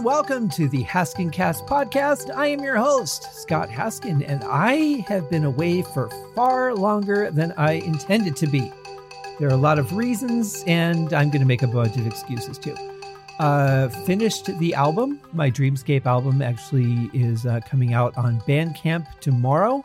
And welcome to the Haskincast podcast. I am your host, Scott Haskin, and I have been away for far longer than I intended to be. There are a lot of reasons, and I'm going to make a bunch of excuses too. Uh, finished the album. My Dreamscape album actually is uh, coming out on Bandcamp tomorrow.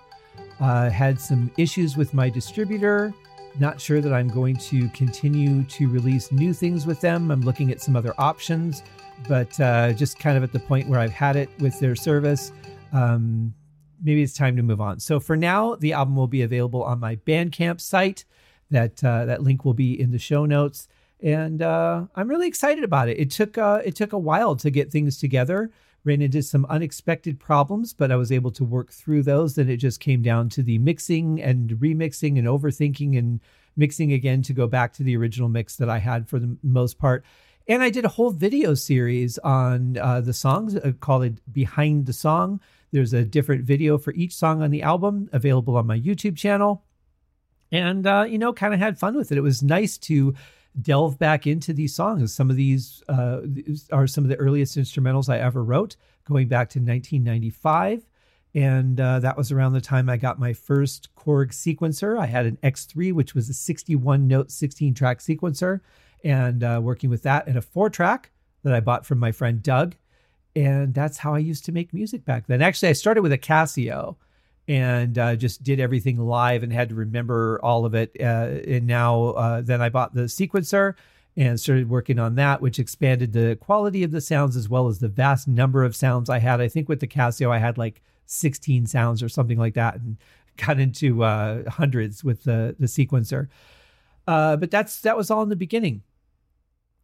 Uh, had some issues with my distributor. Not sure that I'm going to continue to release new things with them. I'm looking at some other options but uh, just kind of at the point where I've had it with their service. Um, maybe it's time to move on. So for now, the album will be available on my Bandcamp site. That uh, that link will be in the show notes, and uh, I'm really excited about it. It took uh, it took a while to get things together. Ran into some unexpected problems, but I was able to work through those. Then it just came down to the mixing and remixing and overthinking and mixing again to go back to the original mix that I had for the most part. And I did a whole video series on uh, the songs uh, called Behind the Song. There's a different video for each song on the album available on my YouTube channel. And, uh, you know, kind of had fun with it. It was nice to delve back into these songs. Some of these uh, are some of the earliest instrumentals I ever wrote, going back to 1995. And uh, that was around the time I got my first Korg sequencer. I had an X3, which was a 61 note, 16 track sequencer and uh, working with that and a four track that I bought from my friend Doug. And that's how I used to make music back then. Actually, I started with a Casio and uh, just did everything live and had to remember all of it. Uh, and now, uh, then I bought the sequencer and started working on that, which expanded the quality of the sounds as well as the vast number of sounds I had. I think with the Casio, I had like 16 sounds or something like that, and got into uh, hundreds with the the sequencer. Uh, but that's that was all in the beginning.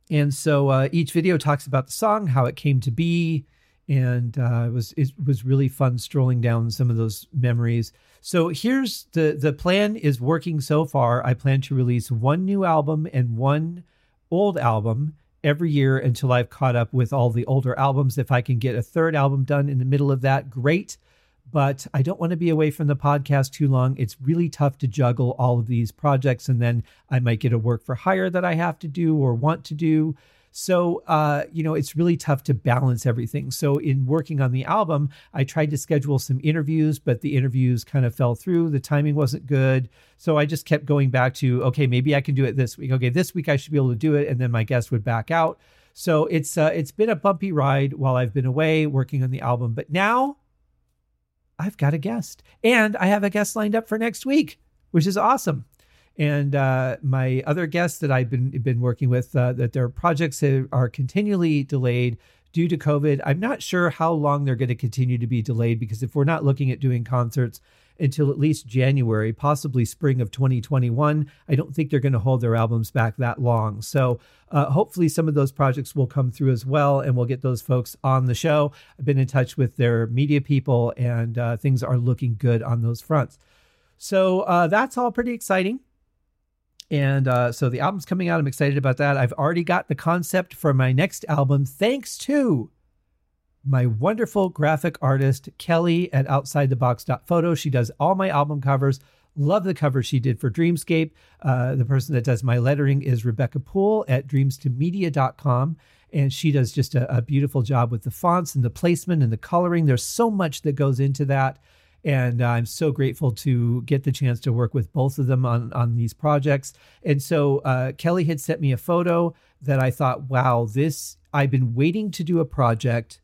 And so uh, each video talks about the song, how it came to be, and uh, it was it was really fun strolling down some of those memories. So here's the the plan is working so far. I plan to release one new album and one old album every year until I've caught up with all the older albums. If I can get a third album done in the middle of that, great but I don't want to be away from the podcast too long. It's really tough to juggle all of these projects, and then I might get a work for hire that I have to do or want to do. So, uh, you know, it's really tough to balance everything. So, in working on the album, I tried to schedule some interviews, but the interviews kind of fell through. The timing wasn't good. So, I just kept going back to, okay, maybe I can do it this week. Okay, this week I should be able to do it. And then my guest would back out. So, it's uh, it's been a bumpy ride while I've been away working on the album. But now I've got a guest, and I have a guest lined up for next week, which is awesome. And uh, my other guests that I've been been working with, uh, that their projects are continually delayed due to COVID. I'm not sure how long they're going to continue to be delayed because if we're not looking at doing concerts until at least January, possibly spring of 2021. I don't think they're going to hold their albums back that long. So uh, hopefully some of those projects will come through as well, and we'll get those folks on the show. I've been in touch with their media people, and uh, things are looking good on those fronts. So uh, that's all pretty exciting. And uh, so the album's coming out. I'm excited about that. I've already got the concept for my next album, thanks to my wonderful graphic artist, Kelly at Outside the Box Photo. She does all my album covers. Love the cover she did for Dreamscape. Uh, the person that does my lettering is Rebecca Poole at dreams2media.com. And she does just a, a beautiful job with the fonts and the placement and the coloring. There's so much that goes into that. And uh, I'm so grateful to get the chance to work with both of them on, on these projects. And so uh, Kelly had sent me a photo that I thought, wow, this, I've been waiting to do a project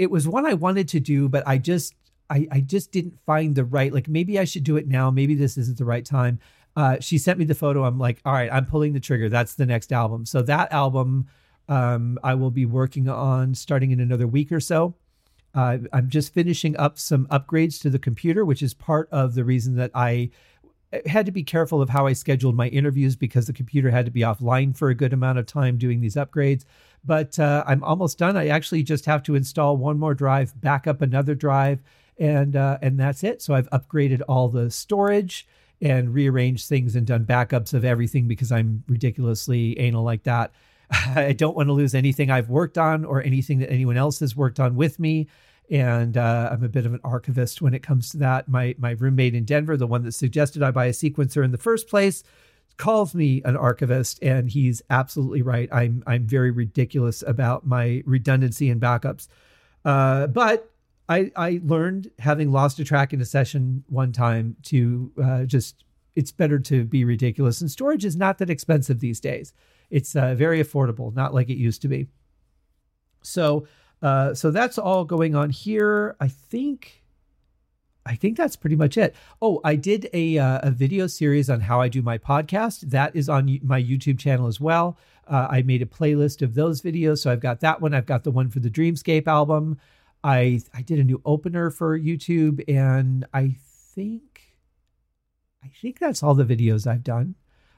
it was one I wanted to do, but I just I, I just didn't find the right like maybe I should do it now. Maybe this isn't the right time. Uh, she sent me the photo. I'm like, all right, I'm pulling the trigger. That's the next album. So that album um, I will be working on starting in another week or so. Uh, I'm just finishing up some upgrades to the computer, which is part of the reason that I had to be careful of how I scheduled my interviews because the computer had to be offline for a good amount of time doing these upgrades. But uh, I'm almost done. I actually just have to install one more drive, back up another drive, and uh, and that's it. So I've upgraded all the storage and rearranged things and done backups of everything because I'm ridiculously anal like that. I don't want to lose anything I've worked on or anything that anyone else has worked on with me and uh, I'm a bit of an archivist when it comes to that. My my roommate in Denver, the one that suggested I buy a sequencer in the first place, calls me an archivist, and he's absolutely right. I'm I'm very ridiculous about my redundancy and backups. Uh, but I I learned having lost a track in a session one time to uh, just it's better to be ridiculous. And storage is not that expensive these days. It's uh, very affordable, not like it used to be. So uh, so that's all going on here. I think I think that's pretty much it. Oh, I did a uh, a video series on how I do my podcast. That is on my YouTube channel as well. Uh, I made a playlist of those videos, so I've got that one. I've got the one for the Dreamscape album. I I did a new opener for YouTube, and I think I think that's all the videos I've done.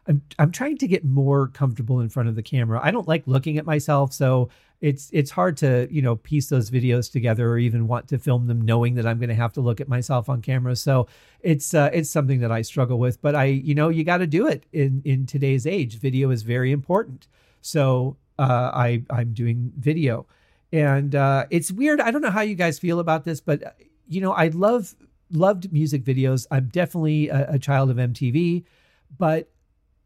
I'm I'm trying to get more comfortable in front of the camera. I don't like looking at myself, so it's it's hard to you know piece those videos together or even want to film them knowing that I'm going to have to look at myself on camera. So it's uh, it's something that I struggle with. But I you know you got to do it in in today's age. Video is very important. So uh, I I'm doing video, and uh, it's weird. I don't know how you guys feel about this, but you know I love loved music videos. I'm definitely a, a child of MTV, but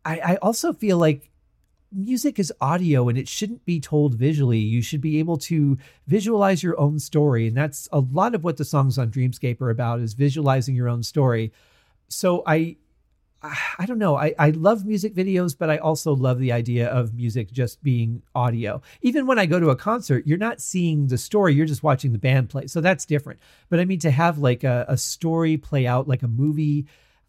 I, I also feel like music is audio and it shouldn't be told visually. You should be able to visualize your own story. And that's a lot of what the songs on Dreamscape are about is visualizing your own story. So I I don't know. I, I love music videos, but I also love the idea of music just being audio. Even when I go to a concert, you're not seeing the story, you're just watching the band play. So that's different. But I mean, to have like a, a story play out like a movie,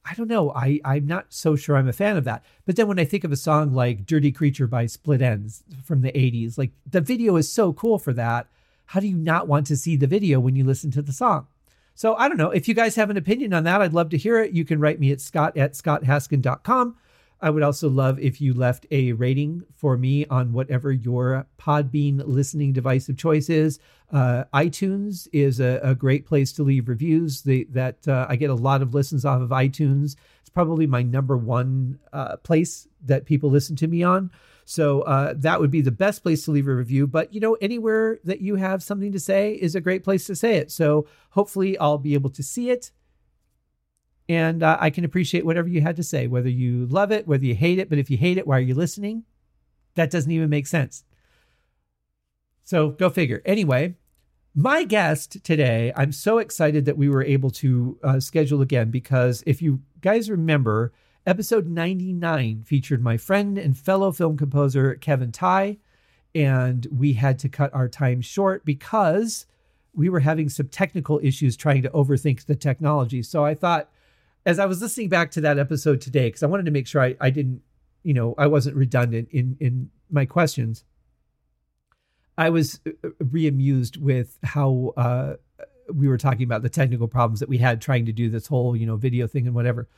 I don't know. I, I'm not so sure I'm a fan of that. But then when I think of a song like Dirty Creature by Split Enz from the 80s, like the video is so cool for that. How do you not want to see the video when you listen to the song? So I don't know. If you guys have an opinion on that, I'd love to hear it. You can write me at scott at scotthaskin.com. I would also love if you left a rating for me on whatever your Podbean listening device of choice is. Uh, iTunes is a, a, great place to leave reviews. The, that uh, I get a lot of listens off of iTunes. It's probably my number one uh, place that people listen to me on. So uh, that would be the best place to leave a review. But you know, anywhere that you have something to say is a great place to say it. So hopefully, I'll be able to see it and uh, I can appreciate whatever you had to say, whether you love it, whether you hate it. But if you hate it, why are you listening? That doesn't even make sense. So go figure. Anyway, my guest today, I'm so excited that we were able to uh, schedule again because if you guys remember, episode 99 featured my friend and fellow film composer Kevin Tye. And we had to cut our time short because we were having some technical issues trying to overthink the technology. So I thought, as I was listening back to that episode today, because I wanted to make sure I, I didn't, you know, I wasn't redundant in in my questions. I was uh, uh, reamused with how uh, we were talking about the technical problems that we had trying to do this whole, you know, video thing and whatever.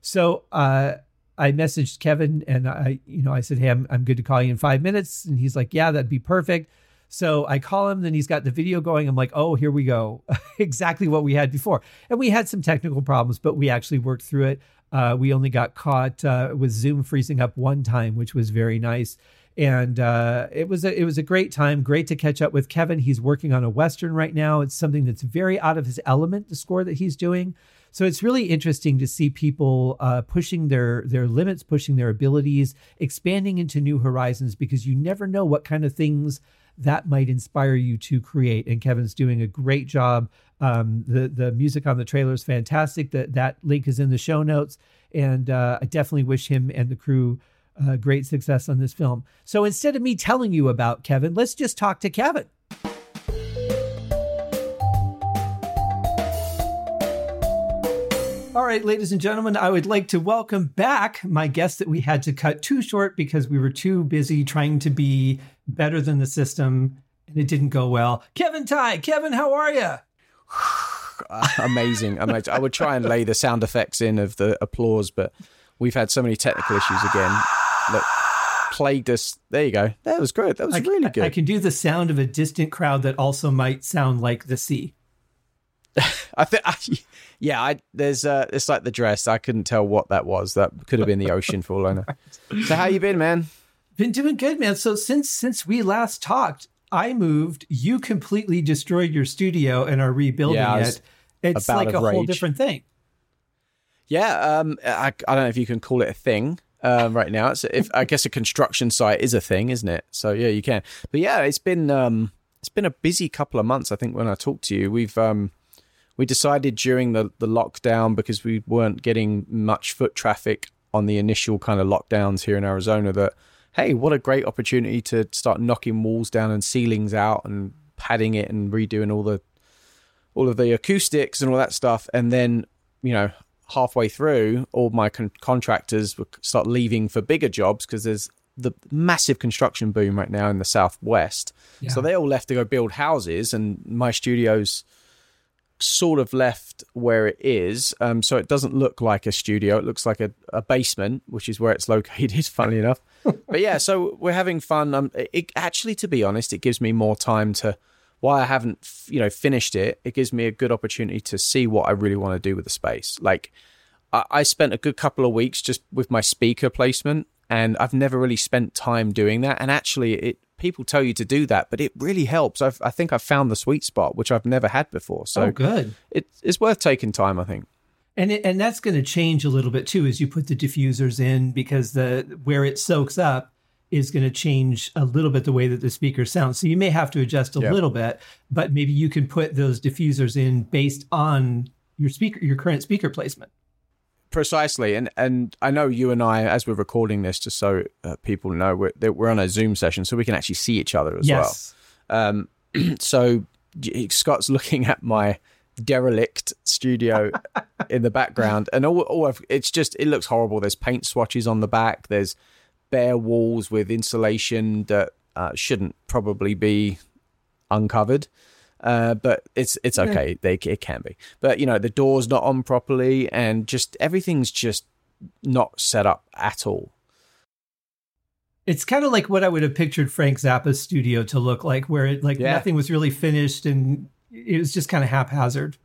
So uh, I messaged Kevin and I, you know, I said, "Hey, I'm I'm good to call you in five minutes," and he's like, "Yeah, that'd be perfect." So I call him, then he's got the video going. I'm like, oh, here we go. exactly what we had before. And we had some technical problems, but we actually worked through it. Uh, we only got caught uh, with Zoom freezing up one time, which was very nice. And uh, it was a it was a great time. Great to catch up with Kevin. He's working on a western right now. It's something that's very out of his element. The score that he's doing. So it's really interesting to see people uh, pushing their their limits, pushing their abilities, expanding into new horizons because you never know what kind of things that might inspire you to create. And Kevin's doing a great job. Um, the the music on the trailer is fantastic. That that link is in the show notes, and uh, I definitely wish him and the crew uh, great success on this film. So instead of me telling you about Kevin, let's just talk to Kevin. All right, ladies and gentlemen, I would like to welcome back my guest that we had to cut too short because we were too busy trying to be better than the system and it didn't go well. Kevin Tye, Kevin, how are you? amazing, amazing. I would try and lay the sound effects in of the applause, but we've had so many technical issues again that plagued us. There you go. That was great. That was I, really good. I can do the sound of a distant crowd that also might sound like the sea. I think, yeah, I, there's uh, it's like the dress. I couldn't tell what that was. That could have been the ocean for all I know. So how you been, man? Been doing good, man. So since since we last talked, I moved. You completely destroyed your studio and are rebuilding yeah, it. It's like a rage. whole different thing. Yeah, um, I, I don't know if you can call it a thing. um, right now. It's if I guess a construction site is a thing, isn't it? So yeah, you can. But yeah, it's been um, it's been a busy couple of months. I think when I talked to you, we've um, we decided during the the lockdown because we weren't getting much foot traffic on the initial kind of lockdowns here in Arizona that hey, what a great opportunity to start knocking walls down and ceilings out and padding it and redoing all the all of the acoustics and all that stuff. And then, you know, halfway through, all my con- contractors would start leaving for bigger jobs because there's the massive construction boom right now in the southwest. Yeah. So they all left to go build houses, and my studio's sort of left where it is. Um, so it doesn't look like a studio; it looks like a, a basement, which is where it's located. Funnily enough, but yeah, so we're having fun. Um, it, actually, to be honest, it gives me more time to. Why I haven't, you know, finished it, it gives me a good opportunity to see what I really want to do with the space. Like, I, I spent a good couple of weeks just with my speaker placement, and I've never really spent time doing that. And actually, it people tell you to do that, but it really helps. I've, I think I've found the sweet spot, which I've never had before. So oh, good. It, it's worth taking time, I think. And it, and that's going to change a little bit too as you put the diffusers in because the where it soaks up is going to change a little bit the way that the speaker sounds. So you may have to adjust a yep. little bit, but maybe you can put those diffusers in based on your speaker, your current speaker placement. Precisely, and and I know you and I, as we're recording this, just so uh, people know, we're we're on a Zoom session, so we can actually see each other as yes. well. Um, so Scott's looking at my derelict studio in the background, and all, all it's just it looks horrible. There's paint swatches on the back. There's bare walls with insulation that uh, shouldn't probably be uncovered. Uh, but it's it's okay. Yeah. They it can be, but you know the door's not on properly, and just everything's just not set up at all. It's kind of like what I would have pictured Frank Zappa's studio to look like, where it like yeah. nothing was really finished and it was just kind of haphazard.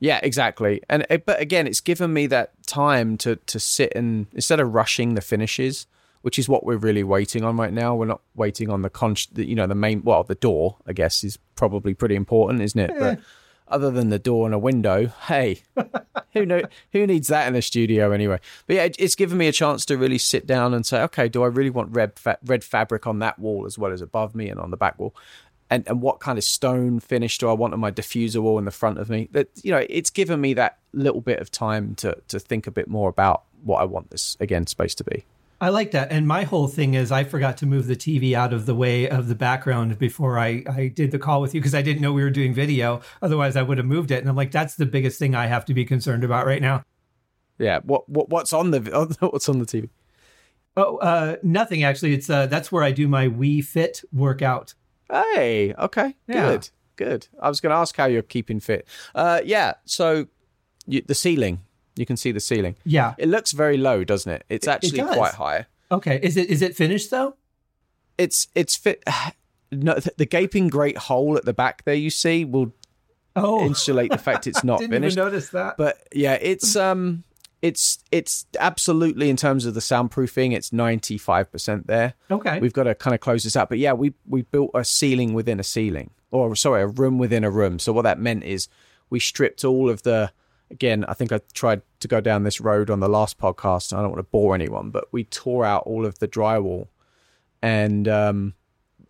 Yeah, exactly. And but again, it's given me that time to to sit and instead of rushing the finishes, which is what we're really waiting on right now. We're not waiting on the con, the, you know, the main. Well, the door, I guess, is probably pretty important, isn't it? But other than the door and a window, hey, who know who needs that in a studio anyway? But yeah, it's given me a chance to really sit down and say, okay, do I really want red fa- red fabric on that wall as well as above me and on the back wall? And, and what kind of stone finish do I want on my diffuser wall in the front of me? That you know, it's given me that little bit of time to to think a bit more about what I want this again space to be. I like that. And my whole thing is I forgot to move the TV out of the way of the background before I, I did the call with you because I didn't know we were doing video. Otherwise, I would have moved it. And I'm like, that's the biggest thing I have to be concerned about right now. Yeah. What, what what's on the what's on the TV? Oh, uh, nothing actually. It's uh, that's where I do my Wii Fit workout. Hey, okay, yeah. good, good. I was going to ask how you're keeping fit. Uh, yeah. So you, the ceiling you can see the ceiling. Yeah. It looks very low, doesn't it? It's actually it quite high. Okay. Is it is it finished though? It's it's fit no, the gaping great hole at the back there you see will oh. insulate the fact it's not Didn't finished. Notice that. But yeah, it's um it's it's absolutely in terms of the soundproofing, it's ninety five percent there. Okay. We've got to kind of close this out. But yeah, we we built a ceiling within a ceiling. Or sorry, a room within a room. So what that meant is we stripped all of the again, I think I tried to go down this road on the last podcast. I don't want to bore anyone, but we tore out all of the drywall and um,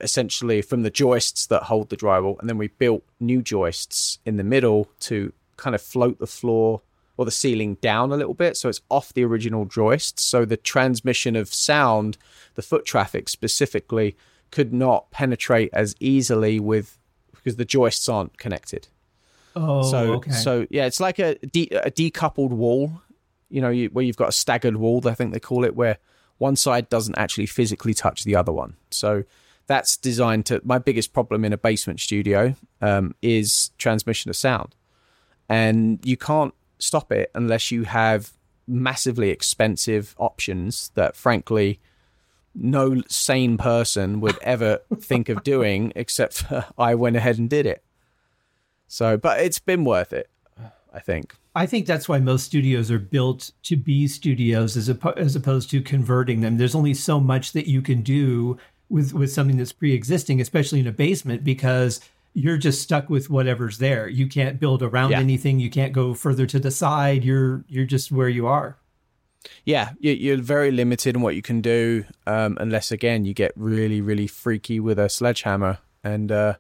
essentially from the joists that hold the drywall, and then we built new joists in the middle to kind of float the floor or the ceiling down a little bit so it's off the original joists so the transmission of sound the foot traffic specifically could not penetrate as easily with because the joists aren't connected Oh, so okay. so yeah, it's like a, de- a decoupled wall. You know, you, where you've got a staggered wall. I think they call it, where one side doesn't actually physically touch the other one. So that's designed to. My biggest problem in a basement studio um, is transmission of sound, and you can't stop it unless you have massively expensive options that, frankly, no sane person would ever think of doing, except for I went ahead and did it. So, but it's been worth it, I think. I think that's why most studios are built to be studios as, op- as opposed to converting them. There's only so much that you can do with, with something that's pre existing, especially in a basement, because you're just stuck with whatever's there. You can't build around yeah. anything. You can't go further to the side. You're you're just where you are. yeah, you- are very limited in what you can do, um, unless again you get really, really freaky with a sledgehammer and uh,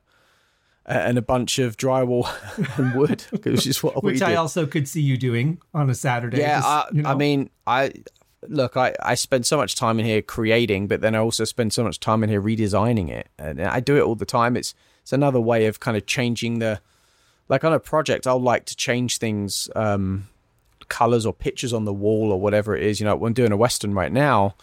and a bunch of drywall and wood, which is what which I did. also could see you doing on a Saturday. Yeah, just, I, you know. I mean, I look, I, I spend so much time in here creating, but then I also spend so much time in here redesigning it, and I do it all the time. It's it's another way of kind of changing the like on a project. I'll like to change things, um, colors or pictures on the wall or whatever it is. You know, I'm doing a western right now,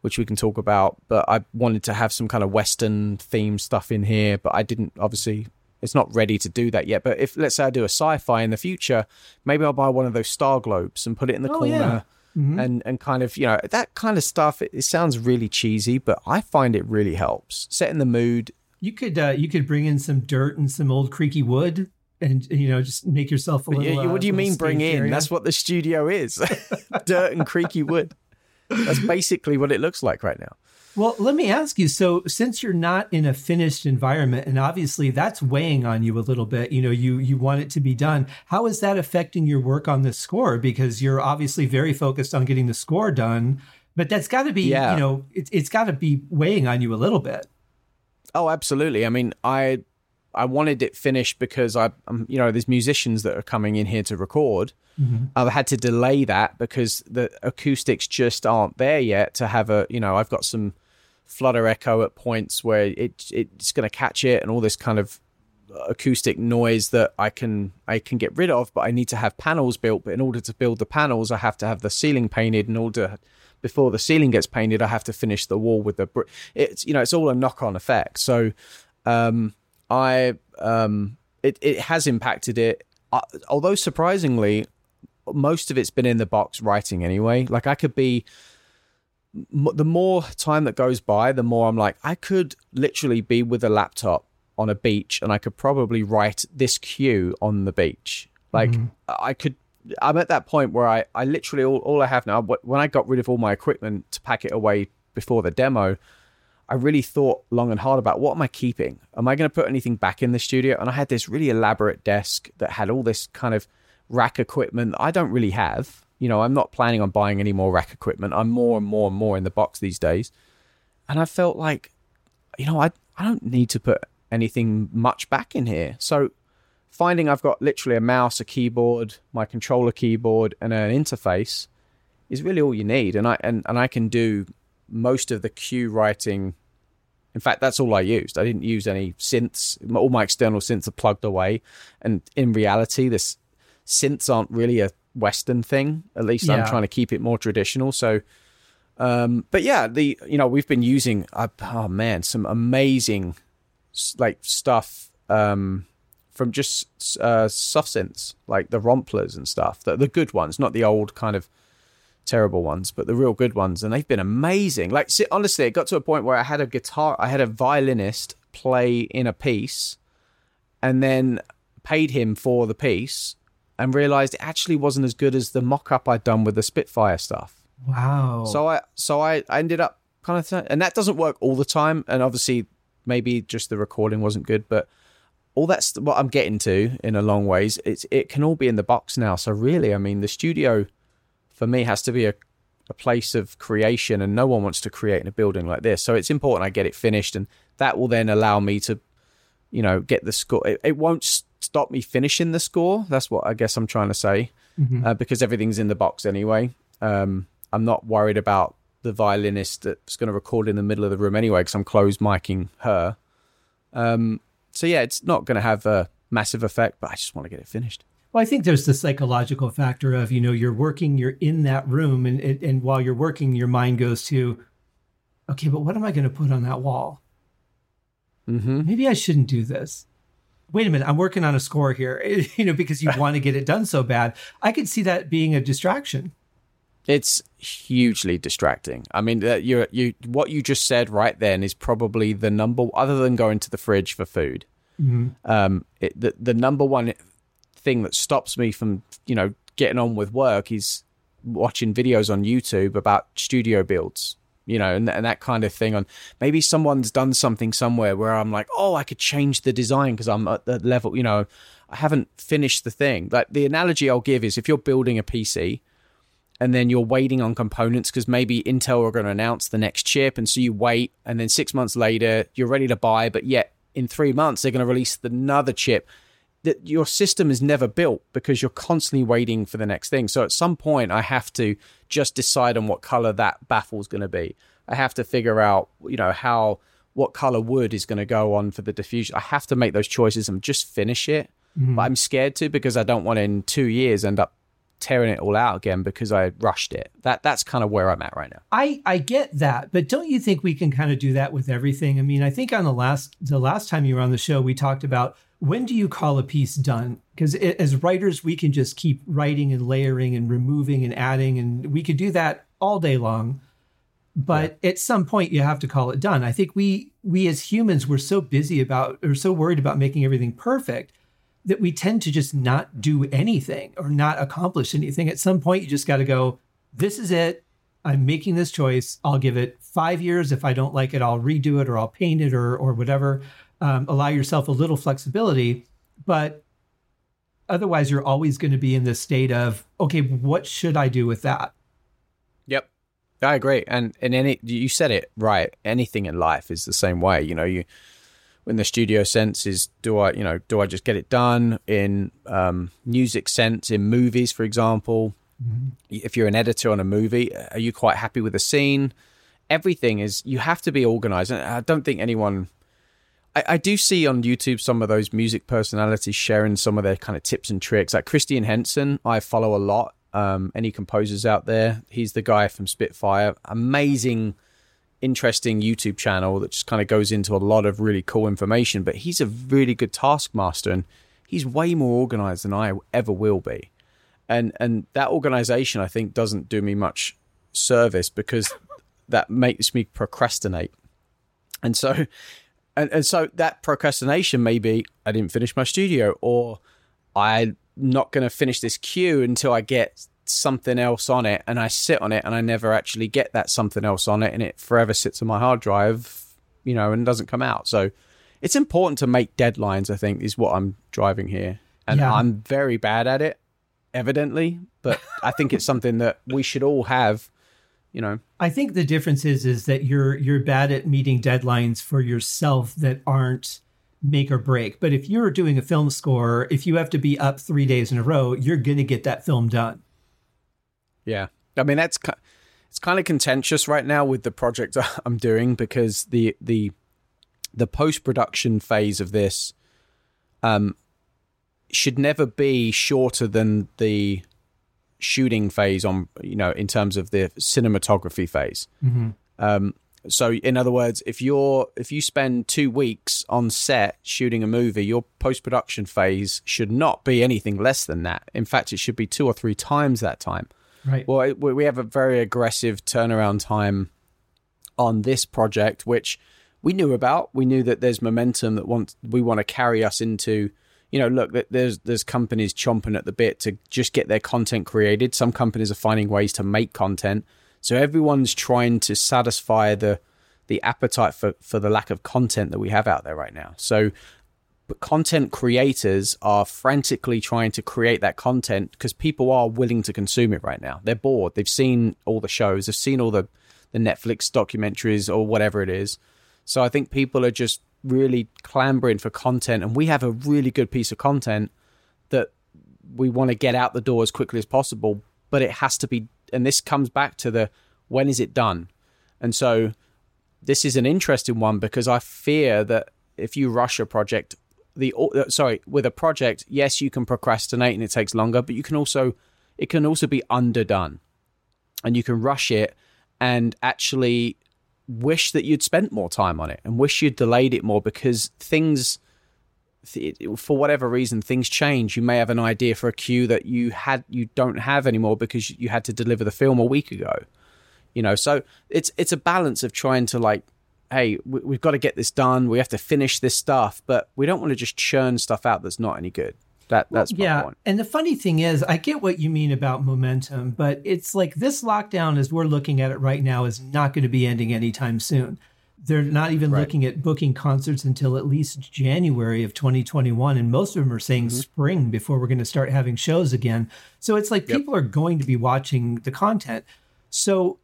which we can talk about, but I wanted to have some kind of western theme stuff in here, but I didn't obviously. It's not ready to do that yet. But if let's say I do a sci-fi in the future, maybe I'll buy one of those star globes and put it in the Oh, corner yeah. Mhm. and and kind of you know that kind of stuff. It, it sounds really cheesy, but I find it really helps setting the mood. You could uh, you could bring in some dirt and some old creaky wood, and you know just make yourself a little. uh, what do you little mean bring in? area. That's what the studio is: dirt and creaky wood. That's basically what it looks like right now. Well, let me ask you. So, since you're not in a finished environment, and obviously that's weighing on you a little bit, you know, you you want it to be done. How is that affecting your work on the score? Because you're obviously very focused on getting the score done, but that's got to be, Yeah. you know, it, it's got to be weighing on you a little bit. Oh, absolutely. I mean, I I wanted it finished because I, um, you know, there's musicians that are coming in here to record. I've had to delay that because the acoustics just aren't there yet to have a, you know, I've got some flutter echo at points where it it's going to catch it and all this kind of acoustic noise that I can I can get rid of, but I need to have panels built. But in order to build the panels, I have to have the ceiling painted. In order before the ceiling gets painted, I have to finish the wall with the. br- It's you know it's all a knock on effect. So, um, I um, it it has impacted it. Uh, although surprisingly, most of it's been in the box writing anyway. Like I could be m- the more time that goes by, the more I'm like, I could literally be with a laptop on a beach and I could probably write this cue on the beach. Like mm-hmm. I could, I'm at that point where I, I literally, all, all I have now, when I got rid of all my equipment to pack it away before the demo, I really thought long and hard about what am I keeping? Am I going to put anything back in the studio? And I had this really elaborate desk that had all this kind of rack equipment that I don't really have. You know, I'm not planning on buying any more rack equipment. I'm more and more and more in the box these days. And I felt like, you know, I, I don't need to put anything much back in here. So finding I've got literally a mouse, a keyboard, my controller keyboard, and an interface is really all you need. And I and, and I can do most of the cue writing. In fact, that's all I used. I didn't use any synths. All my external synths are plugged away. And in reality, this synths aren't really a Western thing. At least I'm trying to keep it more traditional. So, um, but yeah, the you know we've been using uh, oh man some amazing like stuff um, from just uh, soft synths like the Romplers and stuff. The, the good ones, not the old kind of terrible ones, but the real good ones, and they've been amazing. Like honestly, it got to a point where I had a guitar, I had a violinist play in a piece, and then paid him for the piece, and realized it actually wasn't as good as the mock-up I'd done with the Spitfire stuff. Wow. So I so I, I ended up kind of th- and that doesn't work all the time and obviously maybe just the recording wasn't good but all that's what I'm getting to in a long ways it's it can all be in the box now so really I mean the studio for me has to be a a place of creation and no one wants to create in a building like this so it's important I get it finished and that will then allow me to you know get the score it, it won't stop me finishing the score that's what I guess I'm trying to say uh, because everything's in the box anyway. Um, I'm not worried about the violinist that's going to record in the middle of the room anyway because I'm closed miking her. Um, so yeah, it's not going to have a massive effect, but I just want to get it finished. Well, I think there's the psychological factor of, you know, you're working, you're in that room, and, and, and while you're working, your mind goes to, okay, but what am I going to put on that wall? Mm-hmm. Maybe I shouldn't do this. Wait a minute, I'm working on a score here, you know, because you want to get it done so bad. I could see that being a distraction. It's hugely distracting. I mean, that you you what you just said right then is probably the number other than going to the fridge for food. Um, it, the the number one thing that stops me from you know getting on with work is watching videos on YouTube about studio builds. You know, and, and that kind of thing. On maybe someone's done something somewhere where I'm like, oh, I could change the design because I'm at the level. You know, I haven't finished the thing. Like the analogy I'll give is if you're building a PC and then you're waiting on components because maybe Intel are going to announce the next chip, and so you wait, and then six months later you're ready to buy, but yet in three months they're going to release another chip. That your system is never built because you're constantly waiting for the next thing. So at some point, I have to just decide on what color that baffle is going to be. I have to figure out, you know, how what color wood is going to go on for the diffusion. I have to make those choices and just finish it. Mm-hmm. But I'm scared to because I don't want in two years end up tearing it all out again because I rushed it. That that's kind of where I'm at right now. I I get that, but don't you think we can kind of do that with everything? I mean, I think on the last the last time you were on the show, we talked about when do you call a piece done? Because as writers, we can just keep writing and layering and removing and adding, and we could do that all day long. But yeah. at some point, you have to call it done. I think we we as humans we're so busy about or so worried about making everything perfect that we tend to just not do anything or not accomplish anything. At some point, you just got to go, this is it. I'm making this choice. I'll give it five years. If I don't like it, I'll redo it or I'll paint it or, or whatever. Um, allow yourself a little flexibility. But otherwise, you're always going to be in this state of, okay, what should I do with that? Yep. I agree. And, and any, you said it right. Anything in life is the same way. You know, you, in the studio sense is do I you know do I just get it done in um, music sense in movies for example mm-hmm. if you're an editor on a movie are you quite happy with the scene everything is you have to be organized and I don't think anyone I, I do see on YouTube some of those music personalities sharing some of their kind of tips and tricks like Christian Henson I follow a lot um, any composers out there he's the guy from Spitfire amazing interesting YouTube channel that just kind of goes into a lot of really cool information. But he's a really good taskmaster and he's way more organized than I ever will be. And and that organization I think doesn't do me much service because that makes me procrastinate. And so and, and so that procrastination may be I didn't finish my studio or I'm not going to finish this cue until I get something else on it and I sit on it and I never actually get that something else on it and it forever sits on my hard drive, you know, and doesn't come out. So it's important to make deadlines, I think, is what I'm driving here. And yeah. I'm very bad at it, evidently, but I think it's something that we should all have, you know. I think the difference is is that you're you're bad at meeting deadlines for yourself that aren't make or break. But if you're doing a film score, if you have to be up 3 days in a row, you're going to get that film done. Yeah, I mean that's it's kind of contentious right now with the project I'm doing because the the the post production phase of this um should never be shorter than the shooting phase on you know in terms of the cinematography phase. Mm-hmm. Um, so in other words, if you're if you spend two weeks on set shooting a movie, your post production phase should not be anything less than that. In fact, it should be two or three times that time. Right. Well, we have a very aggressive turnaround time on this project, which we knew about. We knew that there's momentum that want we want to carry us into. You know, look, there's there's companies chomping at the bit to just get their content created. Some companies are finding ways to make content. So everyone's trying to satisfy the the appetite for for the lack of content that we have out there right now. So but content creators are frantically trying to create that content because people are willing to consume it right now. They're bored. They've seen all the shows, they've seen all the, the Netflix documentaries or whatever it is. So I think people are just really clambering for content, and we have a really good piece of content that we want to get out the door as quickly as possible. But it has to be, and this comes back to the when is it done? And so this is an interesting one because I fear that if you rush a project, the sorry with a project yes you can procrastinate and it takes longer but you can also it can also be underdone and you can rush it and actually wish that you'd spent more time on it and wish you'd delayed it more because things for whatever reason things change you may have an idea for a cue that you had you don't have anymore because you had to deliver the film a week ago you know so it's it's a balance of trying to like hey, we, have got to get this done. We have to finish this stuff, but we don't want to just churn stuff out that's not any good. That that's well, yeah. And the funny thing is, I get what you mean about momentum, but it's like this lockdown, as we're looking at it right now, is not going to be ending anytime soon. they're not even right. looking at booking concerts until at least January of 2021. And most of them are saying mm-hmm. spring before we're going to start having shows again. So it's like yep. people are going to be watching the content. So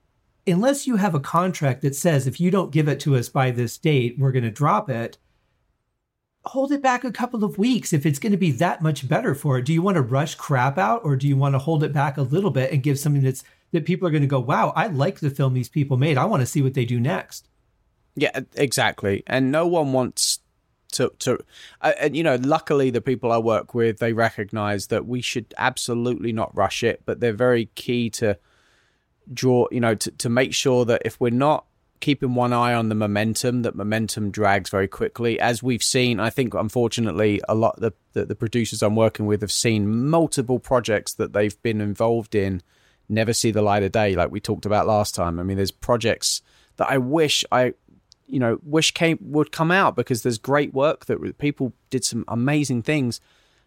unless you have a contract that says if you don't give it to us by this date, we're going to drop it, hold it back a couple of weeks if it's going to be that much better for it. Do you want to rush crap out or do you want to hold it back a little bit and give something that's that people are going to go, wow, I like the film these people made. I want to see what they do next. Yeah, exactly. And no one wants to to uh, and you know, luckily the people I work with they recognize that we should absolutely not rush it, but they're very key to draw, you know, to to make sure that if we're not keeping one eye on the momentum that momentum drags very quickly. As we've seen i think unfortunately a lot of the, the, the producers i'm working with have seen multiple projects that they've been involved in never see the light of day like we talked about last time. I mean there's projects that i wish i you know wish came would come out because there's great work that people did some amazing things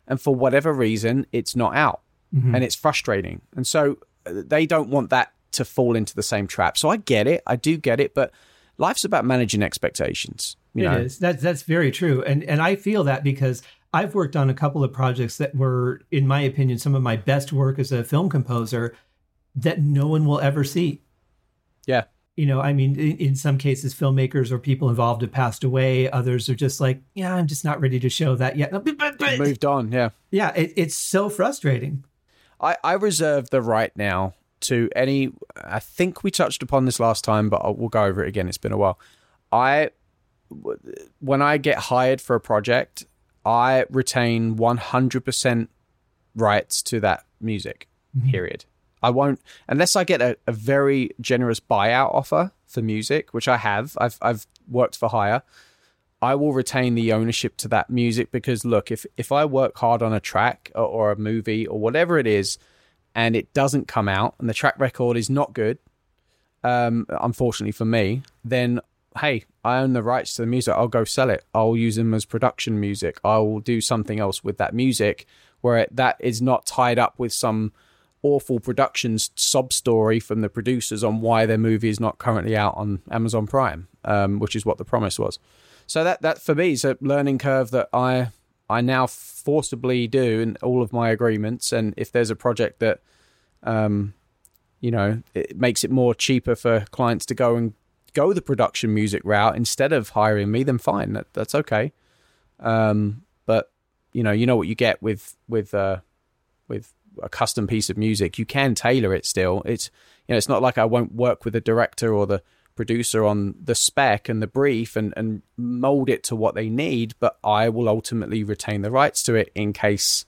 and for whatever reason it's not out. Mm-hmm. and it's frustrating. And so uh, they don't want that to fall into the same trap. So I get it. I do get it, but life's about managing expectations. You know? It is. That's that's very true. And and I feel that because I've worked on a couple of projects that were, in my opinion, some of my best work as a film composer that no one will ever see. Yeah. You know, I mean, in, in some cases, filmmakers or people involved have passed away. Others are just like, yeah, I'm just not ready to show that yet. Moved on. Yeah. Yeah. It, it's so frustrating. I, I reserve the right now to any. I think we touched upon this last time, but we'll go over it again. It's been a while. I when I get hired for a project, I retain 100% rights to that music. Mm-hmm. Period. I won't unless I get a, a, very generous buyout offer for music, which I have. I've I've worked for hire. I will retain the ownership to that music because look, if if I work hard on a track or, or a movie or whatever it is, and it doesn't come out and the track record is not good, um, unfortunately for me, then hey, I own the rights to the music. I'll go sell it. I'll use them as production music. I will do something else with that music where it, that is not tied up with some awful production sob story from the producers on why their movie is not currently out on Amazon Prime, um, which is what the promise was. So that that for me is a learning curve that I I now forcibly do in all of my agreements. And if there's a project that, um, you know, it makes it more cheaper for clients to go and go the production music route instead of hiring me, then fine, that, that's okay. Um, but you know, you know what you get with with uh, with a custom piece of music. You can tailor it still. It's you know, it's not like I won't work with the director or the producer on the spec and the brief and, and mold it to what they need, but I will ultimately retain the rights to it in case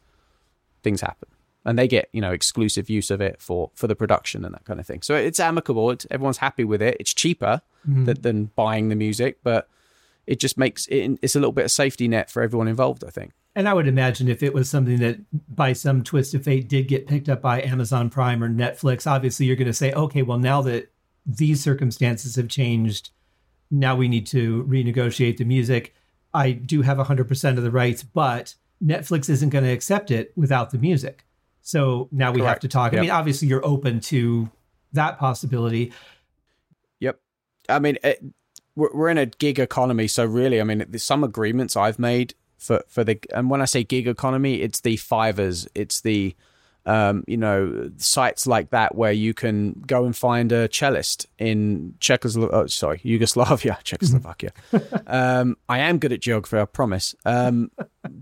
things happen. And they get, you know, exclusive use of it for, for the production and that kind of thing. So it's amicable. It's, everyone's happy with it. It's cheaper mm-hmm. than, than buying the music, but it just makes it, it's a little bit of safety net for everyone involved, I think. And I would imagine if it was something that by some twist of fate did get picked up by Amazon Prime or Netflix, obviously you're going to say, okay, well, now that these circumstances have changed. Now we need to renegotiate the music. I do have 100% of the rights, but Netflix isn't going to accept it without the music. So now we Correct. have to talk. Yep. I mean, obviously, you're open to that possibility. Yep. I mean, eh, it, we're in a gig economy. So, really, I mean, there's some agreements I've made for, for the, and when I say gig economy, it's the Fiverrs, it's the, um, you know, sites like that where you can go and find a cellist in Czechoslovakia, oh, sorry, Yugoslavia, Czechoslovakia. um, I am good at geography, I promise. Um,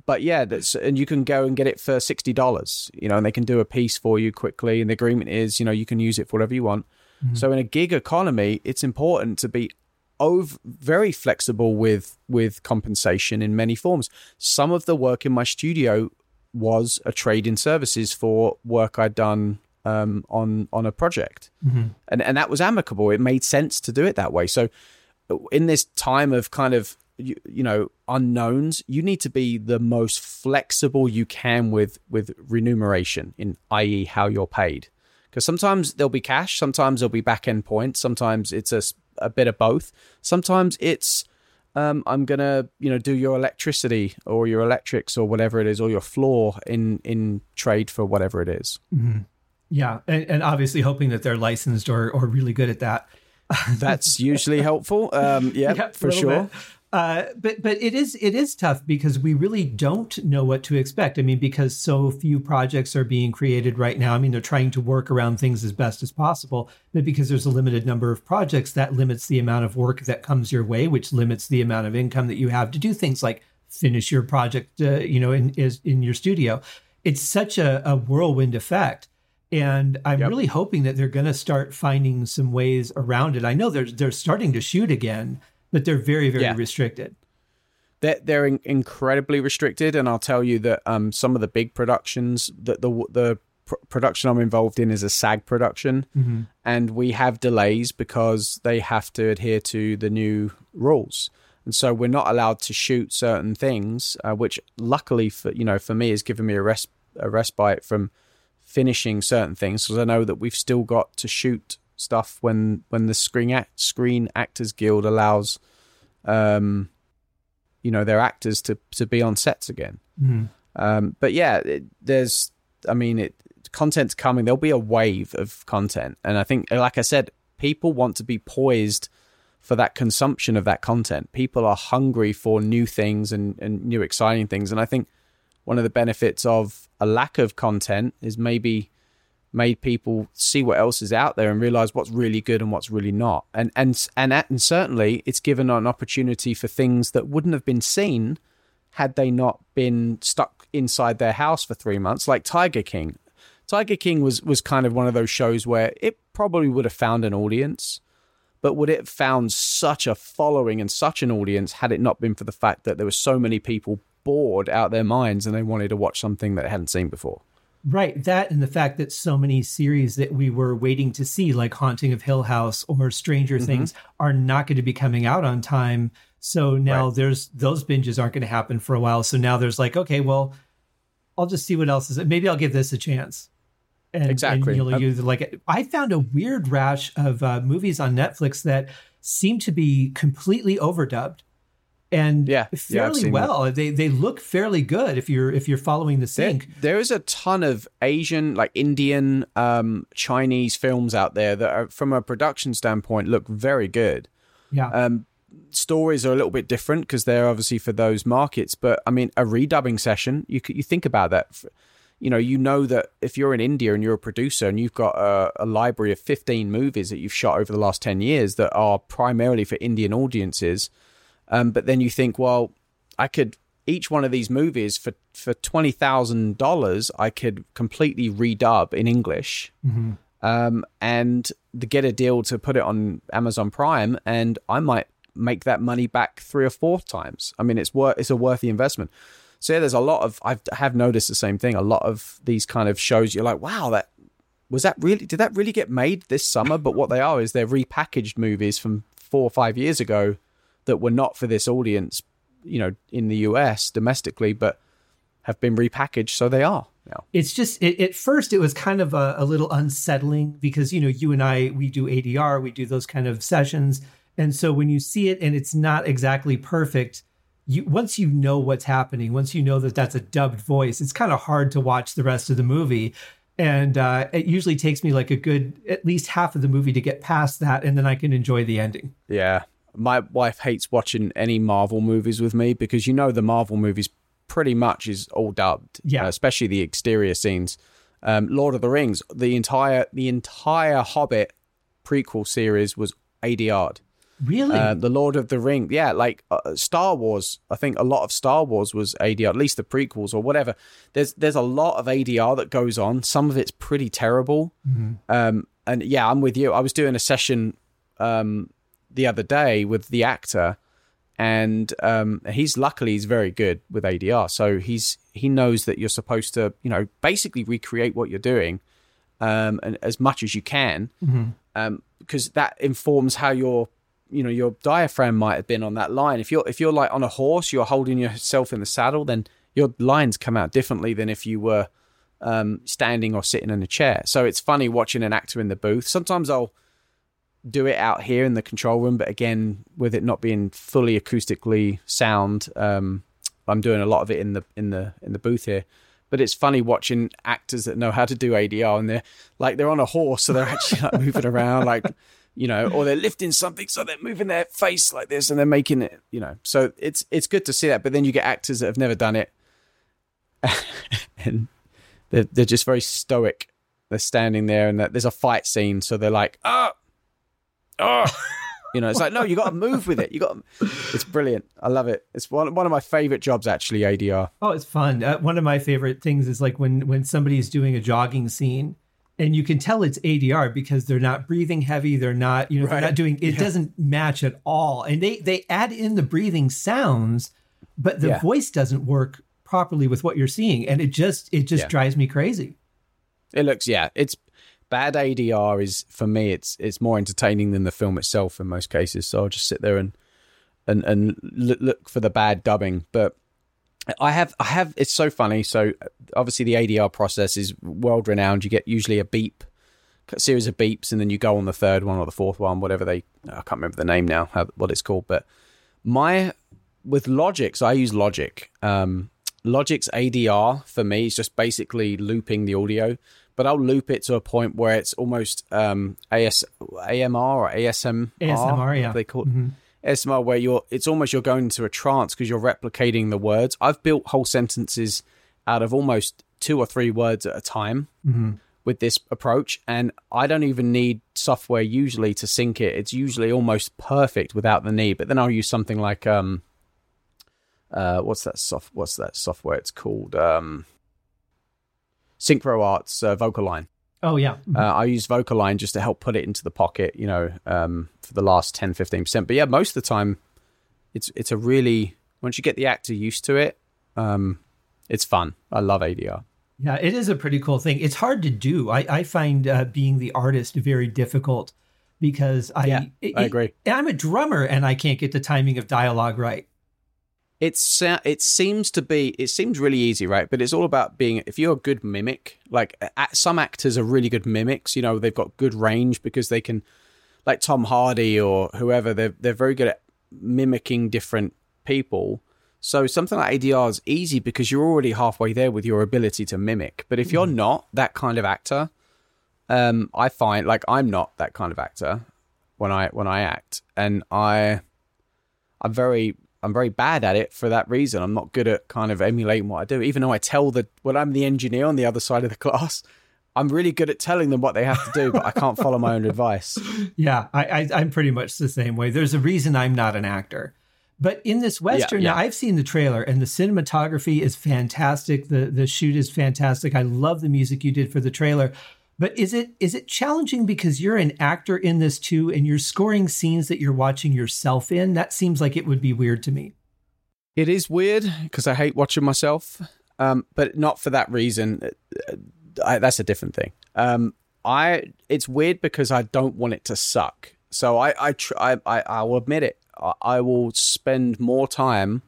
but yeah, that's, and you can go and get it for $60, you know, and they can do a piece for you quickly. And the agreement is, you know, you can use it for whatever you want. Mm-hmm. So in a gig economy, it's important to be over, very flexible with with compensation in many forms. Some of the work in my studio was a trade in services for work I'd done um, on on a project, mm-hmm. and and that was amicable. It made sense to do it that way. So, in this time of kind of you, you know unknowns, you need to be the most flexible you can with with remuneration, in i.e., how you're paid. Because sometimes there'll be cash, sometimes there'll be back end points, sometimes it's a a bit of both. Sometimes it's um, I'm gonna you know do your electricity or your electrics or whatever it is or your floor in in trade for whatever it is. Mm-hmm. Yeah, and, and, obviously hoping that they're licensed or or really good at that. That's usually helpful. Um, yeah, Yeah, for sure. bit. Uh, but but it is it is tough because we really don't know what to expect. I mean, because so few projects are being created right now. I mean, they're trying to work around things as best as possible, but because there's a limited number of projects, that limits the amount of work that comes your way, which limits the amount of income that you have to do things like finish your project, uh, you know, in is in your studio. It's such a, a whirlwind effect. And I'm Yep. really hoping that they're going to start finding some ways around it. I know they're they're starting to shoot again, but they're very very Yeah. restricted. they're, they're in- incredibly restricted and i'll tell you that um, some of the big productions that the the pr- production i'm involved in is a sag production and we have delays because they have to adhere to the new rules and so we're not allowed to shoot certain things uh, which luckily for you know for me has given me a res- a respite from finishing certain things because i know that we've still got to shoot stuff when when the screen act screen actors guild allows um you know their actors to to be on sets again. Um, but yeah, it, there's I mean it content's coming. There'll be a wave of content, and I think, like I said, people want to be poised for that consumption of that content. People are hungry for new things and, and new exciting things, and I think one of the benefits of a lack of content is maybe made people see what else is out there and realize what's really good and what's really not. And and and and certainly it's given an opportunity for things that wouldn't have been seen had they not been stuck inside their house for 3 months like Tiger King. Tiger King was was kind of one of those shows where it probably would have found an audience but would it have found such a following and such an audience had it not been for the fact that there were so many people bored out their minds and they wanted to watch something that they hadn't seen before. Right. That and the fact that so many series that we were waiting to see, like Haunting of Hill House or Stranger Things, are not going to be coming out on time. So now Right. there's those binges aren't going to happen for a while. So now there's like, okay, well, I'll just see what else is. Maybe I'll give this a chance. And, Exactly. And you'll use like I found a weird rash of uh, movies on Netflix that seem to be completely overdubbed and Yeah, yeah, fairly that. well. They they look fairly good if you're if you're following the There, there is a ton of Asian, like Indian, um, Chinese films out there that, are, from a production standpoint, look very good. Yeah. Um, stories are a little bit different because they're obviously for those markets. But I mean, a redubbing session, you you think about that. You know, you know that if you're in India and you're a producer and you've got a, a library of 15 movies that you've shot over the last 10 years that are primarily for Indian audiences, um, but then you think, well, I could each one of these movies for for twenty thousand dollars, I could completely redub in English, um, and get a deal to put it on Amazon Prime, and I might make that money back three or four times. I mean, it's worth it's a worthy investment. So yeah, there's a lot of I've have noticed the same thing. A lot of these kind of shows, you're like, wow, that was that really did that really get made this summer? But what they are is they're repackaged movies from four or five years ago that were not for this audience, you know, in the US domestically, but have been repackaged, so they are now. it's just it, at first it was kind of a, a little unsettling because you know you and i we do adr we do those kind of sessions and so when you see it and it's not exactly perfect you once you know what's happening once you know that that's a dubbed voice it's kind of hard to watch the rest of the movie and uh, it usually takes me like a good at least half of the movie to get past that and then i can enjoy the ending Yeah. My wife hates watching any Marvel movies with me because you know the Marvel movies pretty much is all dubbed. Yeah. uh, especially the exterior scenes. Um, Lord of the Rings, the entire the entire Hobbit prequel series was ADR'd. really Uh, the Lord of the Ring, yeah, like uh, Star Wars. I think a lot of Star Wars was ADR, at least the prequels or whatever. There's there's a lot of ADR that goes on. Some of it's pretty terrible. Um, and yeah, I'm with you. I was doing a session um, the other day with the actor, and um, he's luckily he's very good with ADR. So he's he knows that you're supposed to you know basically recreate what you're doing, um, and as much as you can, um, because that informs how your you know your diaphragm might have been on that line. If you're if you're like on a horse, you're holding yourself in the saddle, then your lines come out differently than if you were um, standing or sitting in a chair. So it's funny watching an actor in the booth. Sometimes I'll do it out here in the control room, but again, with it not being fully acoustically sound, um, I'm doing a lot of it in the in the in the booth here. But it's funny watching actors that know how to do ADR and they're like they're on a horse, so they're actually like moving around, like you know, or they're lifting something, so they're moving their face like this and they're making it, you know. So it's it's good to see that, but then you get actors that have never done it, and they're they're just very stoic. They're standing there, and there's a fight scene, so they're like, oh, oh. You know, it's like no, you got to move with it. You got. It's brilliant. I love it. It's one one of my favorite jobs actually. ADR. Oh, it's fun. Uh, one of my favorite things is like when when somebody's doing a jogging scene, and you can tell it's ADR because they're not breathing heavy. They're not, you know, right. they're not doing. It yeah. doesn't match at all, and they they add in the breathing sounds, but the yeah. voice doesn't work properly with what you're seeing, and it just it just yeah. drives me crazy. It looks yeah, it's bad ADR is for me it's it's more entertaining than the film itself in most cases. So I'll just sit there and and and look for the bad dubbing. But I have I have it's so funny. So obviously the ADR process is world renowned. You get usually a beep, a series of beeps, and then you go on the third one or the fourth one, whatever they I can't remember the name now, how, what it's called. But my with Logic, so I use Logic. Um, Logic's ADR for me is just basically looping the audio but I'll loop it to a point where it's almost um, AS, AMR or ASMR. ASMR, yeah. They call it. Mm-hmm. ASMR, where you're, it's almost you're going into a trance because you're replicating the words. I've built whole sentences out of almost two or three words at a time mm-hmm. with this approach, and I don't even need software usually to sync it. It's usually almost perfect without the need. But then I'll use something like um, uh, what's that soft? What's that software? It's called um, Synchro Arts uh, VocAlign. Oh yeah. Mm-hmm. Uh, I use VocAlign just to help put it into the pocket, you know, um, for the last 10, 15%. But yeah, most of the time, it's it's a really once you get the actor used to it, um, it's fun. I love ADR. Yeah, it is a pretty cool thing. It's hard to do. I, I find uh, being the artist very difficult because I yeah, I agree. It, I'm a drummer and I can't get the timing of dialogue right it's it seems to be it seems really easy right? But it's all about being if you're a good mimic like some actors are really good mimics you know they've got good range because they can like tom hardy or whoever they're, they're very good at mimicking different people. So something like adr is easy because you're already halfway there with your ability to mimic. But if you're mm. not that kind of actor um i find like i'm not that kind of actor when i when i act. And i i'm very I'm very bad at it for that reason. I'm not good at kind of emulating what I do, even though I tell the when I'm the engineer on the other side of the class. I'm really good at telling them what they have to do, but I can't follow my own advice. Yeah, I, I, am pretty much the same way. There's a reason I'm not an actor. But in this western, yeah, yeah. I've seen the trailer, and the cinematography is fantastic. the The shoot is fantastic. I love the music you did for the trailer. But is it is it challenging because you're an actor in this too, and you're scoring scenes that you're watching yourself in? That seems like it would be weird to me. It is weird because I hate watching myself, um, but not for that reason. Uh, I, that's a different thing. Um, I it's weird because I don't want it to suck. So I I tr- I, I, I will admit it. I, I will spend more time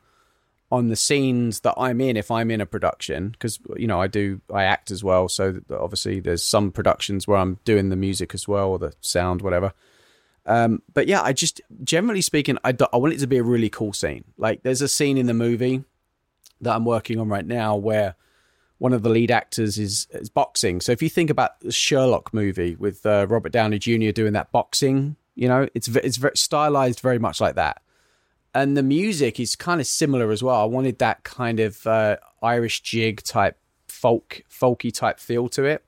on the scenes that I'm in if I'm in a production because you know I do I act as well. So obviously there's some productions where I'm doing the music as well or the sound whatever. Um, but yeah I just generally speaking I, do, I want it to be a really cool scene. Like there's a scene in the movie that I'm working on right now where one of the lead actors is, is boxing. So if you think about the Sherlock movie with uh, Robert Downey Jr. doing that boxing you know it's it's very stylized very much like that and the music is kind of similar as well. I wanted that kind of uh, Irish jig type folk folky type feel to it.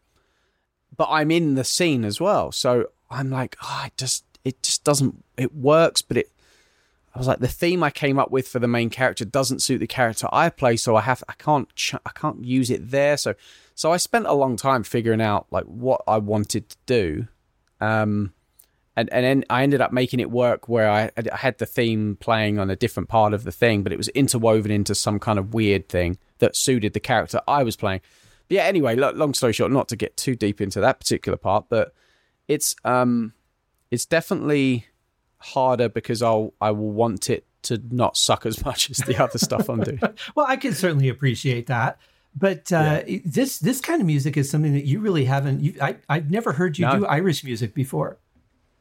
But I'm in the scene as well, so I'm like, oh, it just it just doesn't it works, but it. I was like, the theme I came up with for the main character doesn't suit the character I play, so I have I can't ch- I can't use it there. So so I spent a long time figuring out like what I wanted to do. Um, and and then I ended up making it work where I, I had the theme playing on a different part of the thing, but it was interwoven into some kind of weird thing that suited the character I was playing. But yeah, anyway, long story short, not to get too deep into that particular part, but it's um it's definitely harder because I'll I will want it to not suck as much as the other stuff I'm doing. well, I can certainly appreciate that. But uh, yeah. this this kind of music is something that you really haven't. You, I I've never heard you no. do Irish music before.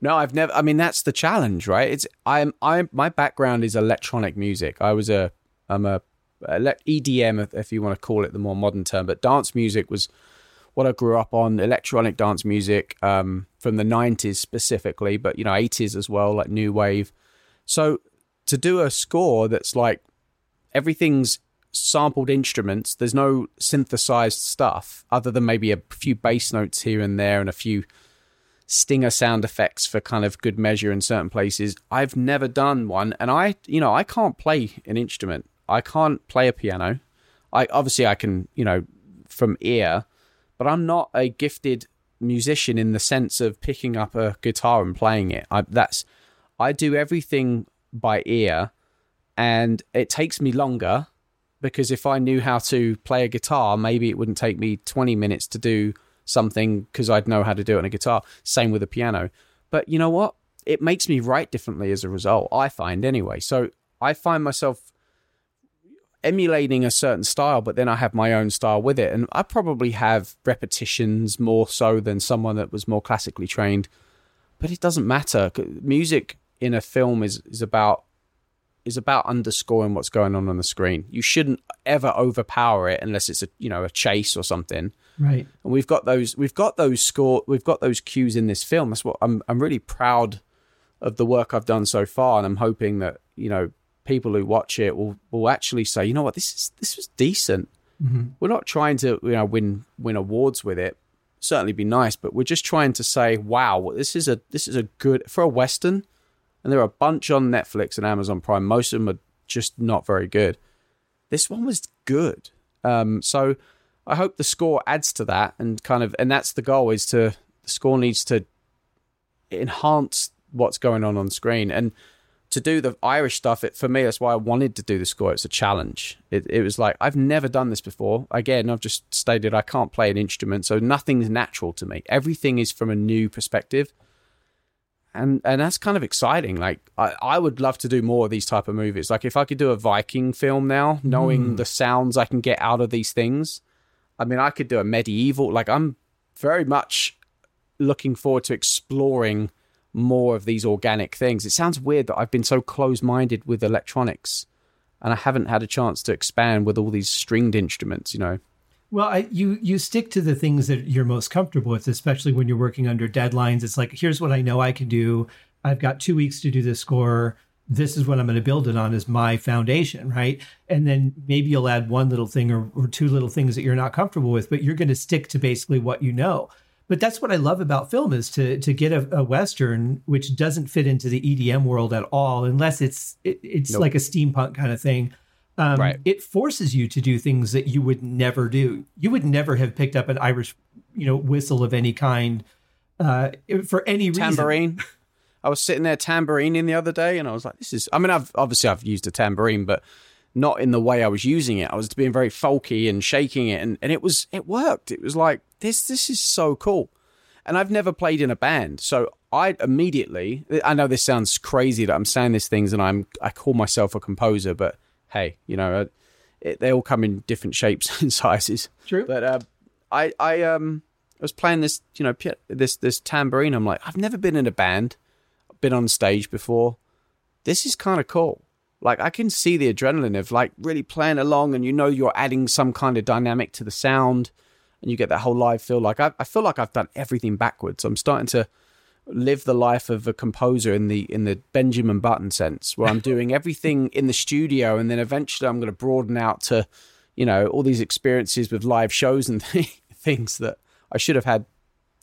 No, I've never. I mean, that's the challenge, right? It's I'm I'm my background is electronic music. I was a I'm a EDM if you want to call it the more modern term, but dance music was what I grew up on, electronic dance music um, from the 90s specifically, but you know, 80s as well, like new wave. So to do a score that's like everything's sampled instruments, there's no synthesized stuff other than maybe a few bass notes here and there and a few stinger sound effects for kind of good measure in certain places. I've never done one and I, you know, I can't play an instrument. I can't play a piano. I obviously I can, you know, from ear, but I'm not a gifted musician in the sense of picking up a guitar and playing it. I, that's I do everything by ear, and it takes me longer because if I knew how to play a guitar, maybe it wouldn't take me 20 minutes to do something because I'd know how to do it on a guitar. Same with a piano. But you know what? It makes me write differently as a result, I find anyway. So I find myself emulating a certain style, but then I have my own style with it. And I probably have repetitions more so than someone that was more classically trained. But it doesn't matter. Music in a film is, is about is about underscoring what's going on on the screen. You shouldn't ever overpower it unless it's a you know a chase or something. Right. And we've got those we've got those score we've got those cues in this film. That's what I'm I'm really proud of the work I've done so far, and I'm hoping that you know people who watch it will will actually say, you know what, this is this was decent. Mm-hmm. We're not trying to you know win win awards with it. Certainly be nice, but we're just trying to say, wow, this is a this is a good for a western. And there are a bunch on Netflix and Amazon Prime. Most of them are just not very good. This one was good. Um, so I hope the score adds to that and kind of and that's the goal is to the score needs to enhance what's going on on screen and to do the Irish stuff, it for me that's why I wanted to do the score. It's a challenge. It, it was like I've never done this before. Again, I've just stated I can't play an instrument, so nothing's natural to me. Everything is from a new perspective, and and that's kind of exciting. Like I, I would love to do more of these type of movies. Like if I could do a Viking film now, knowing mm. the sounds I can get out of these things. I mean, I could do a medieval. Like I'm very much looking forward to exploring more of these organic things. It sounds weird that I've been so close minded with electronics and I haven't had a chance to expand with all these stringed instruments, you know. Well, I, you you stick to the things that you're most comfortable with, especially when you're working under deadlines. It's like, here's what I know I can do. I've got two weeks to do this score. This is what I'm going to build it on as my foundation, right? And then maybe you'll add one little thing or, or two little things that you're not comfortable with, but you're going to stick to basically what you know but that's what I love about film is to to get a, a, western which doesn't fit into the EDM world at all, unless it's it, it's nope. like a steampunk kind of thing. Um, right. It forces you to do things that you would never do. You would never have picked up an Irish, you know, whistle of any kind uh, for any reason. Tambourine. I was sitting there tambourining the other day, and I was like, "This is." I mean, I've obviously I've used a tambourine, but not in the way I was using it. I was being very folky and shaking it, and, and it was it worked. It was like this this is so cool. And I've never played in a band, so I immediately I know this sounds crazy that I'm saying these things and I'm I call myself a composer, but hey, you know, uh, it, they all come in different shapes and sizes. True. But uh, I I um I was playing this, you know, this this tambourine. I'm like, I've never been in a band, been on stage before. This is kind of cool. Like I can see the adrenaline of like really playing along, and you know you're adding some kind of dynamic to the sound, and you get that whole live feel. Like I, I feel like I've done everything backwards. I'm starting to live the life of a composer in the in the Benjamin Button sense, where I'm doing everything in the studio, and then eventually I'm going to broaden out to, you know, all these experiences with live shows and things that I should have had,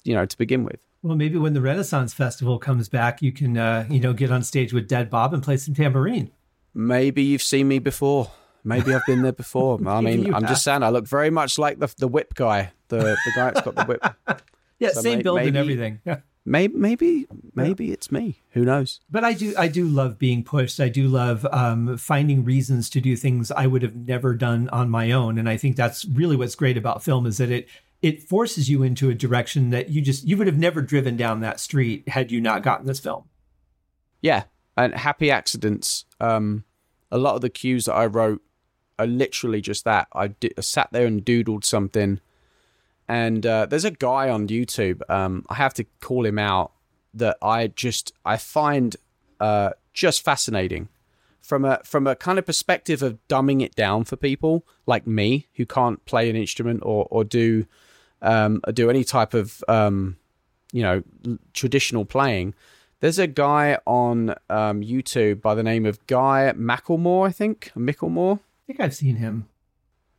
you know, to begin with. Well, maybe when the Renaissance Festival comes back, you can, uh, you know, get on stage with Dead Bob and play some tambourine. Maybe you've seen me before. Maybe I've been there before. I mean, I'm have. just saying, I look very much like the the whip guy, the the guy that's got the whip. yeah, so same may, build maybe, and everything. Yeah. Maybe, maybe, maybe yeah. it's me. Who knows? But I do, I do love being pushed. I do love um, finding reasons to do things I would have never done on my own. And I think that's really what's great about film is that it it forces you into a direction that you just you would have never driven down that street had you not gotten this film. Yeah, and happy accidents. Um, a lot of the cues that I wrote are literally just that. I, sat there and doodled something, and uh, there's a guy on YouTube. Um, I have to call him out that I just I find uh, just fascinating from a from a kind of perspective of dumbing it down for people like me who can't play an instrument or or do um, do any type of um, you know traditional playing, there's a guy on um, YouTube by the name of Guy Macklemore, I think Micklemore, I think I've seen him.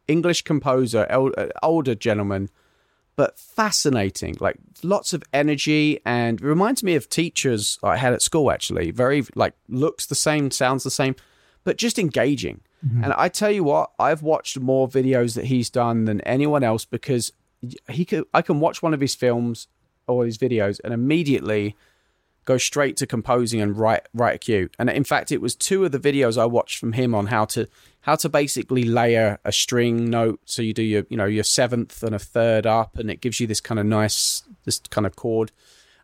English composer, el- uh, older gentleman, but fascinating. Like lots of energy, and reminds me of teachers I had at school. Actually, very like looks the same, sounds the same, but just engaging. And I tell you what, I've watched more videos that he's done than anyone else because he could. I can watch one of his films or his videos and immediately go straight to composing and write write a cue. And in fact, it was two of the videos I watched from him on how to how to basically layer a string note. So you do your you know your seventh and a third up, and it gives you this kind of nice this kind of chord.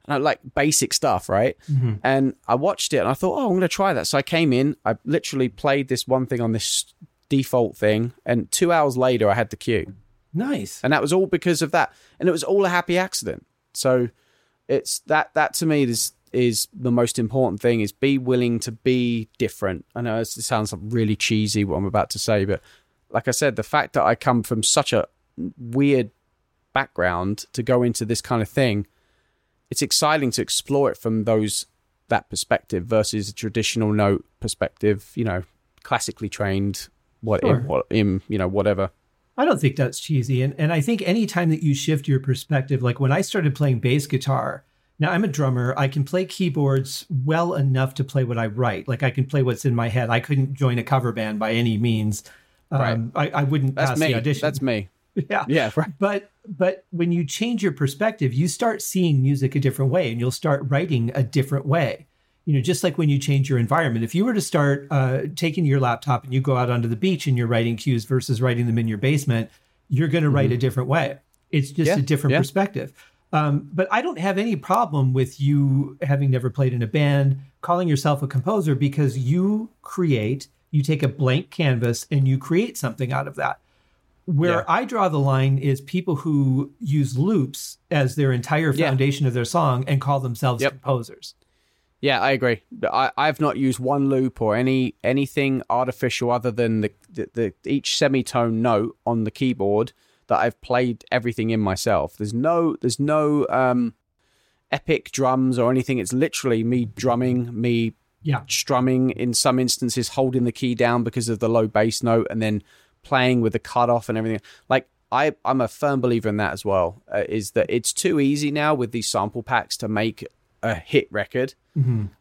And I like basic stuff, right? Mm-hmm. And I watched it and I thought, oh, I'm going to try that. So I came in, I literally played this one thing on this default thing, and two hours later, I had the cue Nice. and that was all because of that and it was all a happy accident so it's that that to me is is the most important thing is be willing to be different i know it sounds like really cheesy what i'm about to say but like i said the fact that i come from such a weird background to go into this kind of thing it's exciting to explore it from those that perspective versus a traditional note perspective you know classically trained what Sure. in, what in you know whatever I don't think that's cheesy. And, and I think anytime that you shift your perspective, like when I started playing bass guitar, now I'm a drummer, I can play keyboards well enough to play what I write. Like I can play what's in my head. I couldn't join a cover band by any means. Um, I, I wouldn't that's pass me the audition. that's me yeah. yeah right But but when you change your perspective, you start seeing music a different way, and you'll start writing a different way. You know, just like when you change your environment. If you were to start uh, taking your laptop and you go out onto the beach and you're writing cues versus writing them in your basement, you're going to write a different way. It's just Mm-hmm. Yeah, a different yeah. perspective. Um, but I don't have any problem with you having never played in a band, calling yourself a composer because you create, you take a blank canvas and you create something out of that. Where Yeah. I draw the line is people who use loops as their entire foundation of their song and call themselves Yep. composers. Yeah, I agree. I, I've not used one loop or any anything artificial other than the, the, the each semitone note on the keyboard that I've played everything in myself. There's no there's no um, epic drums or anything. It's literally me drumming, me Yeah. strumming in some instances, holding the key down because of the low bass note, and then playing with the cutoff and everything. Like I, I'm a firm believer in that as well. Uh, is that it's too easy now with these sample packs to make a hit record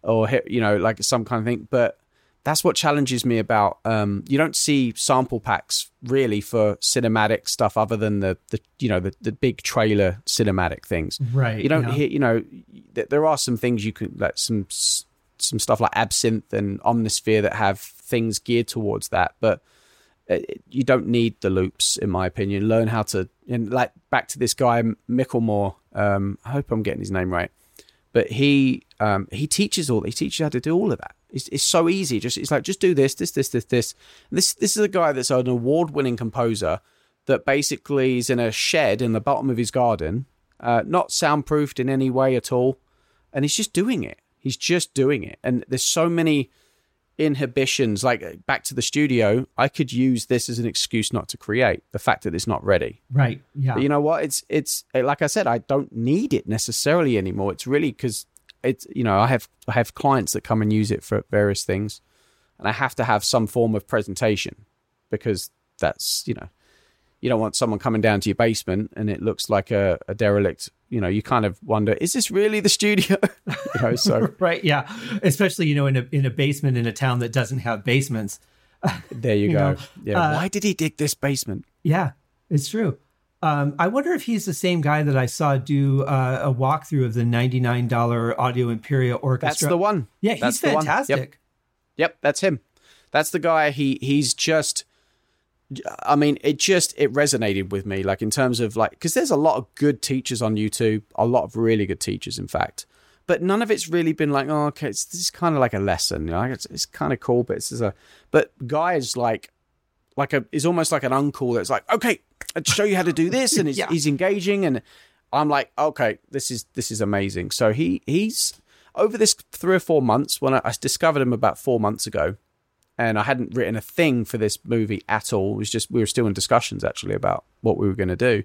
or hit, you know, like some kind of thing. But that's what challenges me about. Um, you don't see sample packs really for cinematic stuff other than the, the you know, the, the big trailer cinematic things. Right. You don't yeah. hear, you know, th- there are some things you can like some some stuff like Absynth and Omnisphere that have things geared towards that, but uh, you don't need the loops, in my opinion. Learn how to, and like back to this guy Micklemore. Um, I hope I'm getting his name right, but he um, he teaches all. He teaches you how to do all of that. It's, it's so easy. Just it's like just do this, this, this, this, this. And this this is a guy that's an award-winning composer that basically is in a shed in the bottom of his garden, uh, not soundproofed in any way at all, and he's just doing it. He's just doing it, and there's so many inhibitions. Like uh, back to the studio, I could use this as an excuse not to create. The fact that it's not ready. Right. Yeah. But you know what? It's it's uh, like I said, I don't need it necessarily anymore. It's really because it's you know I have I have clients that come and use it for various things, and I have to have some form of presentation because that's you know you don't want someone coming down to your basement and it looks like a, a derelict. You know, you kind of wonder, is this really the studio? you know, so right. Yeah. Especially, you know, in a in a basement in a town that doesn't have basements. there you, You go. know, yeah. uh, Why did he dig this basement? Yeah, it's true. Um, I wonder if he's the same guy that I saw do uh, a walkthrough of the ninety-nine dollar Audio Imperia Orchestra. That's the one. Yeah, he's That's the one. Yep. fantastic. Yep, that's him. That's the guy. He he's just. I mean, it just it resonated with me, like in terms of like because there's a lot of good teachers on YouTube, a lot of really good teachers, in fact, but none of it's really been like, oh, okay, it's this is kind of like a lesson, you know, it's, it's kind of cool, but it's just a, but guys like, like a is almost like an uncle that's like, okay, I'll show you how to do this, and he's, Yeah. he's engaging, and I'm like, okay, this is this is amazing. So he he's over this three or four months when I, I discovered him about four months ago, and I hadn't written a thing for this movie at all. It was just we were still in discussions actually about what we were going to do.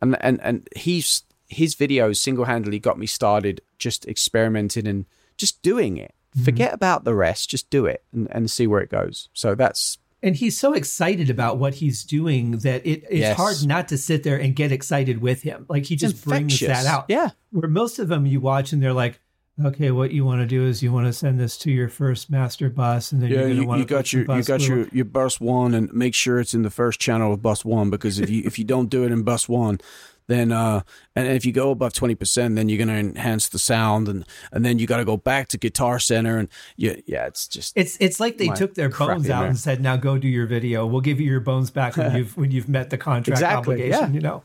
and and and he's his videos single handedly got me started just experimenting and just doing it. Mm-hmm. Forget about the rest, just do it and, and see where it goes. So that's and he's so excited about what he's doing that it, it's Yes. hard not to sit there and get excited with him. Like he just brings that out. Yeah. Where most of them you watch and they're like, okay, what you want to do is you want to send this to your first master bus, and then Yeah, you're going to you, want you to got your you got your your bus one, and make sure it's in the first channel of bus one because if you if you don't do it in bus one, then uh and if you go above twenty percent, then you're gonna enhance the sound, and and then you got to go back to Guitar Center, and yeah, yeah, it's just It's it's like they took their bones out there. and said, "Now go do your video. We'll give you your bones back when you've when you've met the contract Exactly, obligation." yeah. You know,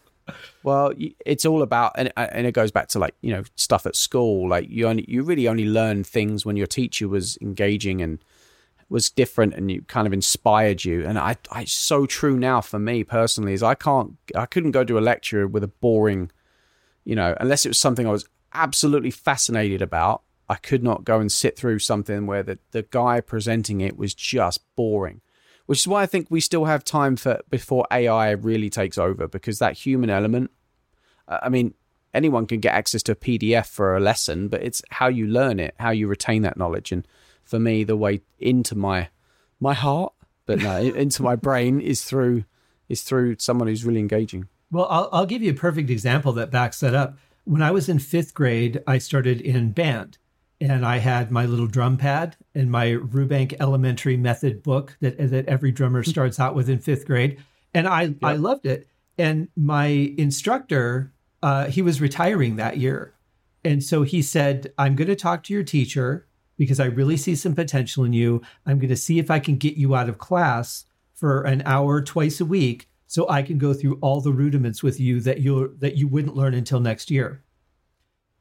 Well, it's all about, and uh, and it goes back to like you know stuff at school. Like you only you really only learn things when your teacher was engaging and was different, and you kind of inspired you. And I, I so true now for me personally is I can't, I couldn't go to a lecture with a boring, you know, unless it was something I was absolutely fascinated about. I could not go and sit through something where the the guy presenting it was just boring which is why I think we still have time for before AI really takes over because that human element. uh, I mean, anyone can get access to a PDF for a lesson, but it's how you learn it, how you retain that knowledge, and for me, the way into my my heart, but no, into my brain is through is through someone who's really engaging. Well, I'll, I'll give you a perfect example that backs that up. When I was in fifth grade, I started in band and I had my little drum pad and my Rubank Elementary Method book that, that every drummer starts out with in fifth grade. And I, I loved it. And my instructor, uh, he was retiring that year. And so he said, I'm going to talk to your teacher because I really see some potential in you. I'm going to see if I can get you out of class for an hour twice a week so I can go through all the rudiments with you that you that you wouldn't learn until next year.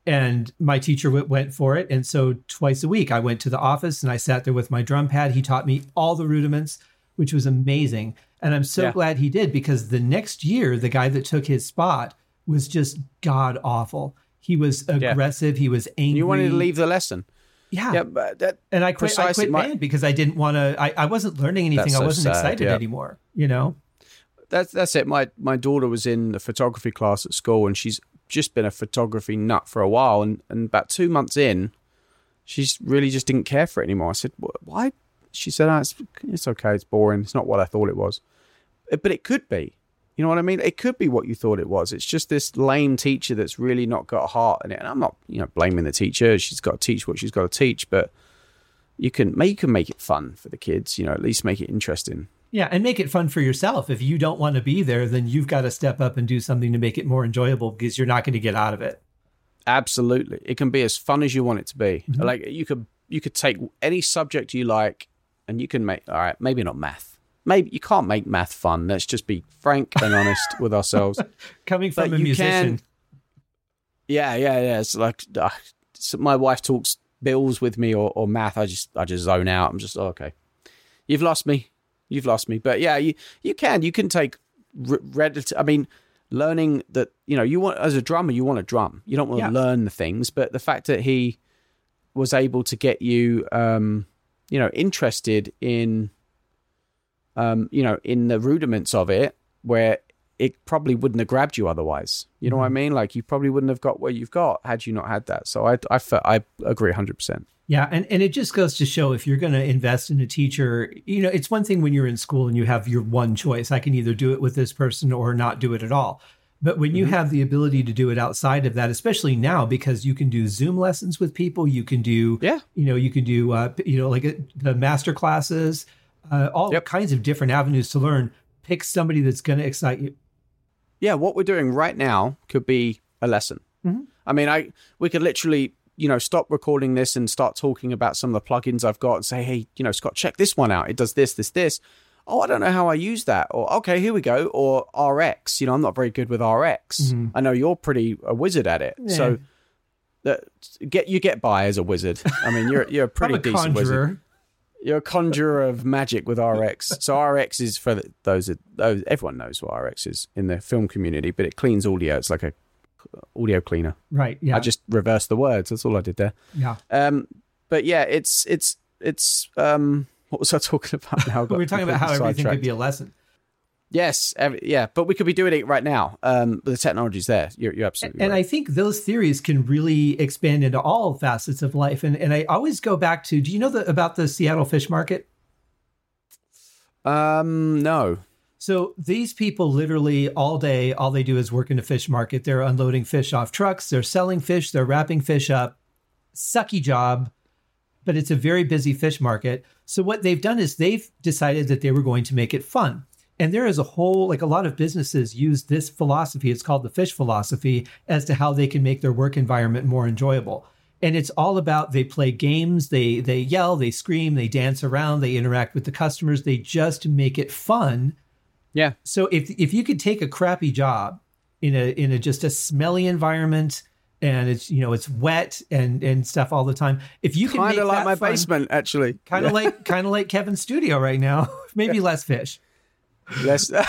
And my teacher w- went for it, and so twice a week I went to the office and I sat there with my drum pad. He taught me all the rudiments, which was amazing. And I'm so Yeah. glad he did because the next year the guy that took his spot was just god awful. He was aggressive. He was angry. You wanted to leave the lesson, yeah. yeah, but that And I quit. I quit My- because I didn't want to. I, I wasn't learning anything. I wasn't sad, excited yeah. anymore. You know. that's that's it. My my daughter was in the photography class at school, and she's just been a photography nut for a while. And and about two months in, she's really just didn't care for it anymore. I said, "Why?" She said, oh, "It's it's okay. It's boring. It's not what I thought it was." Uh, But it could be. You know what I mean? It could be what you thought it was. It's just this lame teacher that's really not got a heart in it. And I'm not, you know, blaming the teacher. She's got to teach what she's got to teach, but you can make you can make it fun for the kids. You know, at least make it interesting. Yeah, and make it fun for yourself. If you don't want to be there, then you've got to step up and do something to make it more enjoyable because you're not going to get out of it. Absolutely, it can be as fun as you want it to be. Like you could you could take any subject you like, and you can make all right. Maybe not math. Maybe you can't make math fun. Let's just be frank and honest with ourselves. Coming from But a you can- musician, Yeah, yeah, yeah. It's like uh, so my wife talks bills with me or, or math. I just I just zone out. I'm just oh, okay. You've lost me. You've lost me. But yeah, you you can you can take r- relative. I mean, learning that you know you want as a drummer you want to drum. You don't want Yeah. to learn the things. But the fact that he was able to get you, um, you know, interested in, um, you know, in the rudiments of it, where it probably wouldn't have grabbed you otherwise. You know what I mean? Like you probably wouldn't have got what you've got had you not had that. So I I I agree hundred percent. yeah, and and it just goes to show if you're going to invest in a teacher, you know, it's one thing when you're in school and you have your one choice. I can either do it with this person or not do it at all. But when you have the ability to do it outside of that, especially now, because you can do Zoom lessons with people, you can do Yeah. you know you can do uh, you know like uh, the master classes uh, all Yep. kinds of different avenues to learn pick somebody that's going to excite you yeah, what we're doing right now could be a lesson. Mm-hmm. I mean, I we could literally, you know, stop recording this and start talking about some of the plugins I've got and say, hey, you know, Scott, check this one out. It does this, this, this. Oh, I don't know how I use that. Or okay, here we go. Or RX. You know, I'm not very good with RX. Mm-hmm. I know you're pretty a wizard at it. So that get you get by as a wizard. I mean, you're you're a pretty a decent wizard. You're a conjurer of magic with RX. So RX is for the, those that those everyone knows what RX is in the film community, but it cleans audio. It's like a audio cleaner. right yeah I just reversed the words. That's all I did there. yeah Um, but yeah, it's it's it's um. What was I talking about now? We were talking about how everything could be a lesson Yes, every, yeah, but we could be doing it right now. Um, but the technology's there. You're, you're absolutely and right. I think those theories can really expand into all facets of life. And and I always go back to do you know the, about the Seattle fish market? um, no. So these people literally all day, all they do is work in a fish market. They're unloading fish off trucks, they're selling fish, they're wrapping fish up. Sucky job, but it's a very busy fish market. So what they've done is they've decided that they were going to make it fun. And there is a whole, like a lot of businesses use this philosophy. It's called the fish philosophy as to how they can make their work environment more enjoyable. And it's all about they play games, they they yell, they scream, they dance around, they interact with the customers, they just make it fun Yeah, so if if you could take a crappy job in a in a just a smelly environment and it's you know it's wet and and stuff all the time, if you can kind of like that my fun, basement, actually. kind of like kind of like Kevin's studio right now, maybe less fish. Less.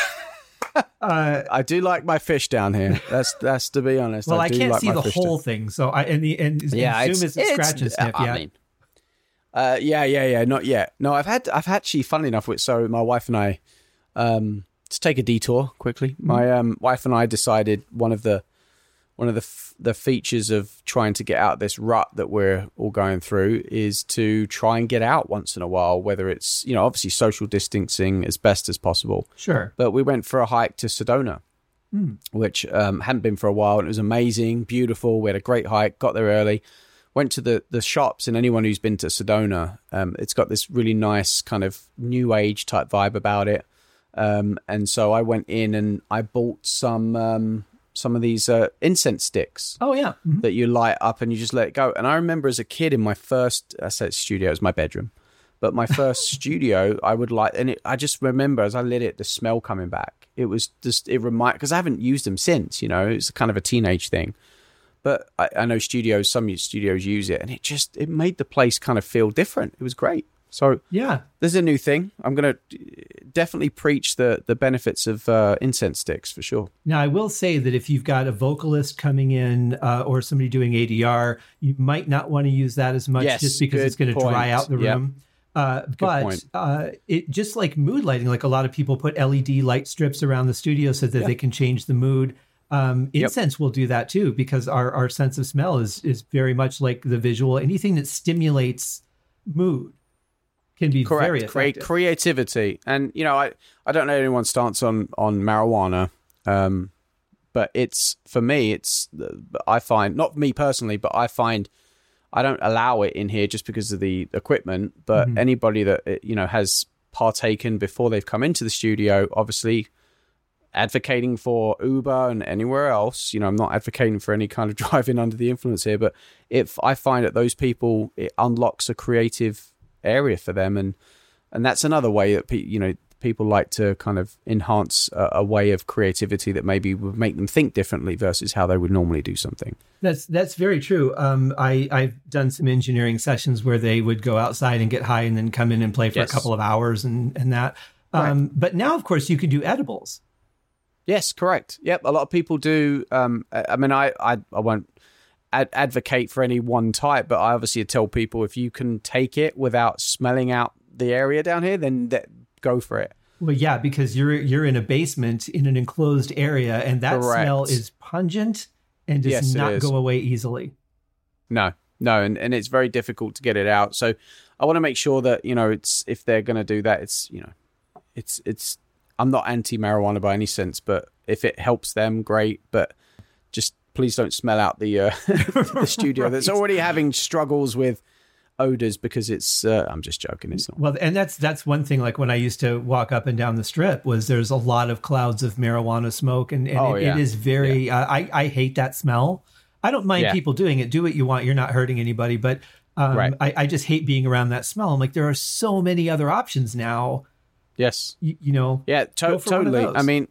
Uh, I do like my fish down here. That's that's to be honest. well, I, do can't like see the whole down- thing, so I and the and, Yeah, and it's, Zoom isn't scratch and sniff I yet. mean, uh, yeah, yeah, yeah, not yet. No, I've had, I've actually, funnily enough, with so my wife and I, um, to take a detour quickly. My um, wife and I decided one of the, one of the the features of trying to get out of this rut that we're all going through is to try and get out once in a while. Whether it's you know obviously social distancing as best as possible, Sure. but we went for a hike to Sedona, which um, hadn't been for a while, and it was amazing, beautiful. We had a great hike, got there early, went to the the shops, and anyone who's been to Sedona, um, it's got this really nice kind of new age type vibe about it. Um, and so I went in and I bought some um, some of these uh, incense sticks Oh yeah. Mhm. that you light up and you just let it go. And I remember as a kid in my first, I said studio, it was my bedroom, but my first studio, I would light, and it, I just remember as I lit it, the smell coming back. It was just, it remind, because I haven't used them since, you know, it's kind of a teenage thing. But I, I know studios, some studios use it, and it just, it made the place kind of feel different. It was great. So Yeah. there's a new thing. I'm going to definitely preach the, the benefits of uh, incense sticks for sure. Now, I will say that if you've got a vocalist coming in uh, or somebody doing ADR, you might not want to use that as much Yes, just because it's going to dry out the Yep. room. Uh, but uh, it just like mood lighting, like a lot of people put LED light strips around the studio so that they can change the mood. Um, Yep. incense will do that too because our, our sense of smell is is very much like the visual. Anything that stimulates mood can be correct create effective. creativity and you know i i don't know anyone's stance on on marijuana um but it's for me it's i find not me personally but i find i don't allow it in here just because of the equipment but Mm-hmm. anybody that uh, you know has partaken before they've come into the studio obviously advocating for uber and anywhere else you know i'm not advocating for any kind of driving under the influence here but if i find that those people it unlocks a creative area for them and and that's another way that pe- you know people like to kind of enhance a, a way of creativity that maybe would make them think differently versus how they would normally do something That's that's very true. Um, I I've done some engineering sessions where they would go outside and get high and then come in and play for Yes. a couple of hours and and that. Um, But now, of course, you can do edibles. Yes, correct. Yep, a lot of people do. Um, I I mean, I, I, I won't ad- advocate for any one type, but I obviously tell people if you can take it without smelling out the area down here, then that, go for it. Well, yeah, because you're you're in a basement in an enclosed area, and that Correct. smell is pungent and does Yes, not go away easily. No, no, and, and it's very difficult to get it out. So I want to make sure that you know it's if they're going to do that, it's you know, it's it's. I'm not anti marijuana by any sense, but if it helps them, great. But please don't smell out the uh, the studio that's already having struggles with odors because it's. Uh, I'm just joking. It's not. Well, and that's that's one thing. Like when I used to walk up and down the strip, was there's a lot of clouds of marijuana smoke, and, and Oh, it, yeah. it is very. Uh, I I hate that smell. I don't mind Yeah. people doing it. Do what you want. You're not hurting anybody. But um, Right. I, I just hate being around that smell. I'm like, there are so many other options now. Yes. You, you know. Yeah. To- Go for one of totally. I mean,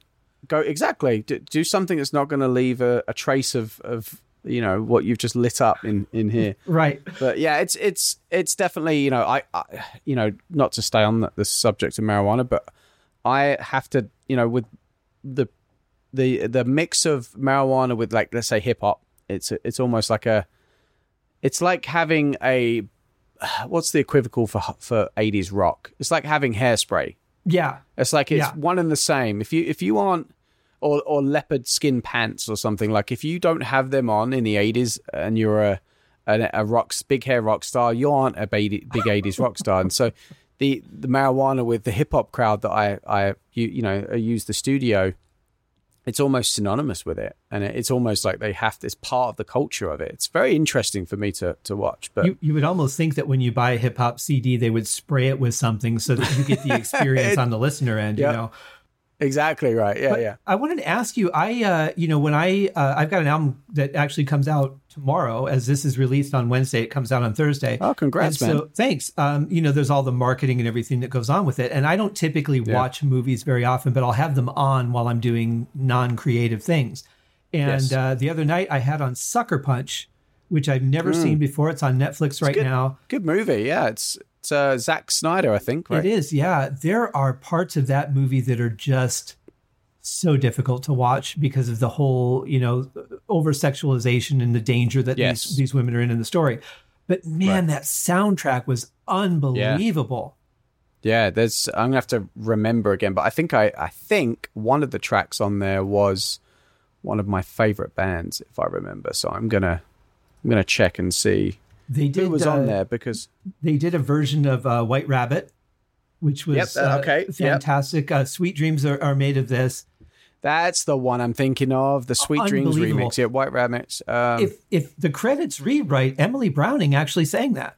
go exactly. Do, do something that's not going to leave a, a trace of of you know what you've just lit up in in here. Right. but yeah, it's it's it's definitely you know I, I you know not to stay on the, the subject of marijuana, but I have to you know with the the the mix of marijuana with like let's say hip hop, it's it's almost like a it's like having a what's the equivocal for for eighties rock? It's like having hairspray. Yeah. It's like it's Yeah. one and the same. If you if you aren't or or leopard skin pants or something like if you don't have them on in the 80s and you're a a, a rock big hair rock star, you aren't a big, big 80s rock star. And so the the marijuana with the hip hop crowd that I I you, you know use the studio it's almost synonymous with it and it's almost like they have this part of the culture of it it's very interesting for me to to watch but You, you would almost think that when you buy a hip hop CD, they would spray it with something so that you get the experience on the listener end. Yeah. You know, exactly right yeah But yeah I wanted to ask you. I, uh, you know, when I, uh, I've got an album that actually comes out tomorrow. As this is released on Wednesday, it comes out on Thursday. oh congrats And man So thanks. Um, you know, there's all the marketing and everything that goes on with it. And I don't typically watch movies very often, but I'll have them on while I'm doing non-creative things. And Yes. uh, the other night I had on Sucker Punch, which I've never Hmm. seen before. It's on Netflix right good. now. good movie yeah it's it's uh Zack Snyder I think right It is, yeah. There are parts of that movie that are just so difficult to watch because of the whole, you know, over sexualization and the danger that Yes. these, these women are in in the story. But man, that soundtrack was unbelievable. Yeah, there's. I'm gonna have to remember again, but I think I, I think one of the tracks on there was one of my favorite bands, if I remember. So I'm gonna, I'm gonna check and see They did who was uh, on there because They did a version of uh, White Rabbit, which was Yep, uh, okay, yep. fantastic. Uh, Sweet Dreams are, are made of this. that's the one I'm thinking of, the Sweet Dreams remix. Yeah, White Rabbits. Um, if if the credits read right, Emily Browning actually sang that,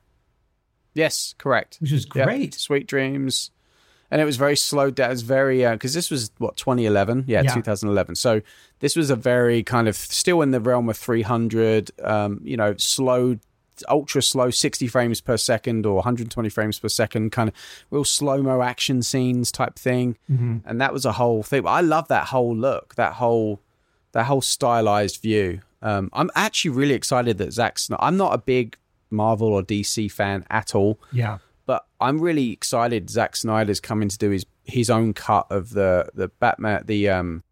yes, correct. which is Yep, great. Sweet Dreams. And it was very slowed down. It was very because this was what 2011, yeah, Yeah. 2011. So this was a very kind of still in the realm of 300, um, you know, slow, ultra slow, 60 frames per second or 120 frames per second, kind of real slow mo action scenes type thing. And that was a whole thing. I love that whole look, that whole, that whole stylized view. Um, I'm actually really excited that Zack Snyder. I'm not a big Marvel or DC fan at all Yeah. but I'm really excited. Zack Snyder's coming to do his his own cut of the the Batman the um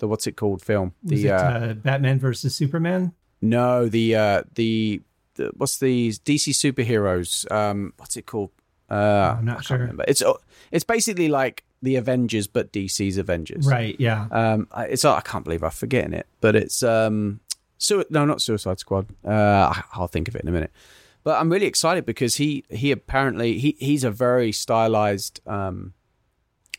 the what's it called film the it uh, uh, Batman versus Superman? no the uh the, the what's the DC superheroes um what's it called uh I'm not sure. remember. it's it's basically like the Avengers but DC's Avengers Right. Yeah. um it's I can't believe I'm forgetting it but it's um so no not Suicide Squad uh I'll think of it in a minute but I'm really excited because he he apparently he he's a very stylized um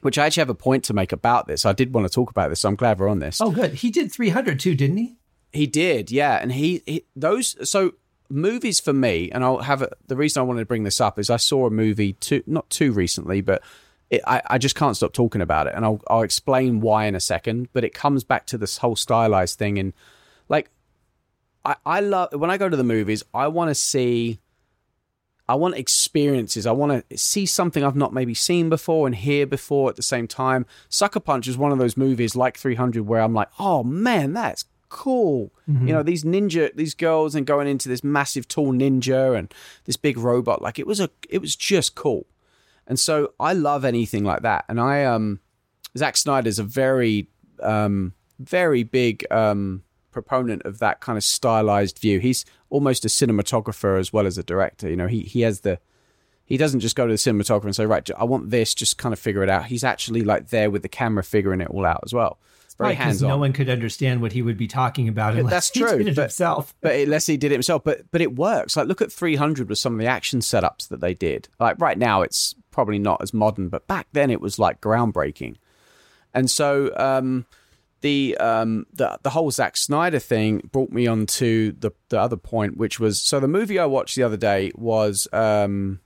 which I actually have a point to make about this. I did want to talk about this, so I'm glad we're on this. Oh, good. He did 300 too, didn't he? He did, yeah, and he, he those so movies for me, and I'll have a, the reason I wanted to bring this up is I saw a movie too not too recently, but it, I I just can't stop talking about it, and I'll I'll explain why in a second. But it comes back to this whole stylized thing, and like I I love when I go to the movies, I want to see. I want experiences. I want to see something I've not maybe seen before and hear before at the same time. Sucker Punch is one of those movies like 300 where I'm like, oh man, that's cool. You know, these ninja, these girls and going into this massive tall ninja and this big robot. Like it was a, it was just cool. And so I love anything like that. And I, um, Zack Snyder's a very, um, very big, um, proponent of that kind of stylized view. He's almost a cinematographer as well as a director. You know, he he has the he doesn't just go to the cinematographer and say, right, I want this, just kind of figure it out. He's actually like there with the camera figuring it all out as well. Very Right, hands on. no one could understand what he would be talking about unless that's he true, did it but- himself. but unless he did it himself, but but it works. Like look at 300 with some of the action setups that they did. Like right now, it's probably not as modern, but back then it was like groundbreaking. And so um, the um, the the whole Zack Snyder thing brought me on to the the other point, which was so the movie I watched the other day was um,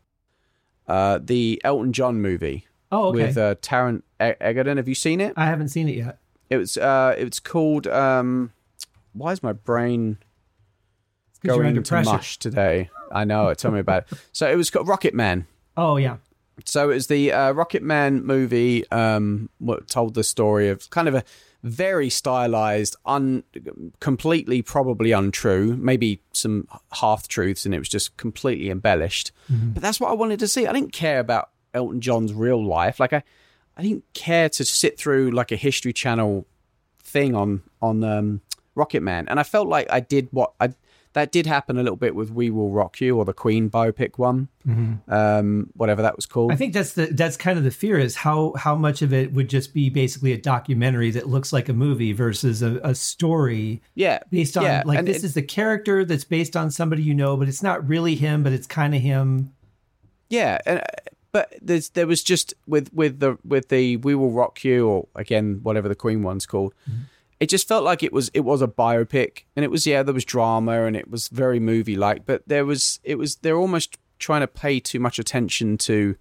uh, the Elton John movie Oh, okay. with uh, Taron Egerton. Have you seen it? I haven't seen it yet. It was uh, it's called um, why is my brain going to mush today. I know. Tell me about it. So it was called Rocket Man. Oh, yeah. So it was the uh, Rocket Man movie. Um, what told the story of kind of a very stylized, un completely probably untrue, maybe some half truths, and it was just completely embellished. But that's what I wanted to see. I didn't care about Elton John's real life. Like I, I didn't care to sit through like a History Channel thing on on um, Rocket Man, and I felt like I did what I. that did happen a little bit with We Will Rock You or the Queen biopic one, um, whatever that was called. I think that's the that's kind of the fear is how how much of it would just be basically a documentary that looks like a movie versus a, a story yeah, based on yeah, like and this it- is the character that's based on somebody you know, but it's not really him, but it's kind of him. Yeah, and, uh, but there's there was just with with the with the We Will Rock You or again whatever the Queen one's called. Mm-hmm. It just felt like it was it was a biopic, and it was yeah there was drama and it was very movie like, but there was it was they're almost trying to pay too much attention to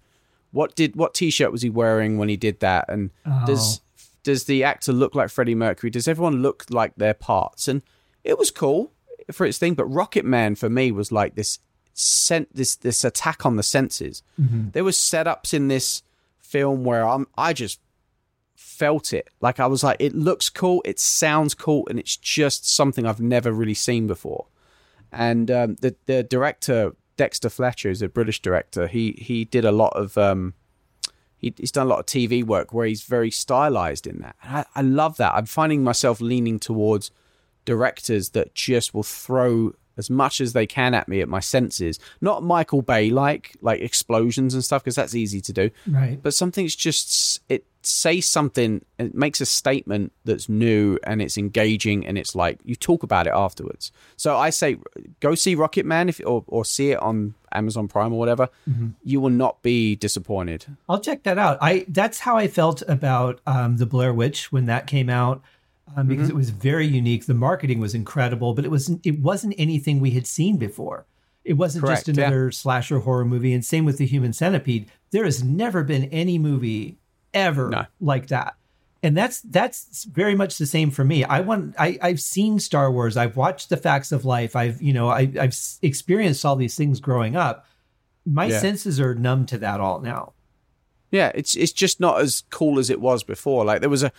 what did what t-shirt was he wearing when he did that, and does oh. does the actor look like Freddie Mercury? Does everyone look like their parts? And it was cool for its thing, but Rocket Man for me was like this sent this this attack on the senses. There was setups in this film where I'm I just felt it. Like I was like, it looks cool, it sounds cool, and it's just something I've never really seen before. And um, the the director Dexter Fletcher is a British director. He he did a lot of um, he, he's done a lot of TV work where he's very stylized in that. And I, I love that. I'm finding myself leaning towards directors that just will throw as much as they can at me at my senses. Not Michael Bay like like explosions and stuff because that's easy to do. Right. But something's just it says something. It makes a statement that's new and it's engaging and it's like you talk about it afterwards. So I say go see Rocket Man if or or see it on Amazon Prime or whatever. You will not be disappointed. I'll check that out. I that's how I felt about um, the Blair Witch when that came out, um, because Mm-hmm. it was very unique. The marketing was incredible, but it wasn't it wasn't anything we had seen before. It wasn't Correct, just yeah. another slasher horror movie. And same with the Human Centipede. There has never been any movie ever No. like that. And that's that's very much the same for me. I want I, I've seen Star Wars. I've watched the Facts of Life. I've you know I, I've experienced all these things growing up. My Yeah. senses are numb to that all now. Yeah, it's it's just not as cool as it was before. Like there was a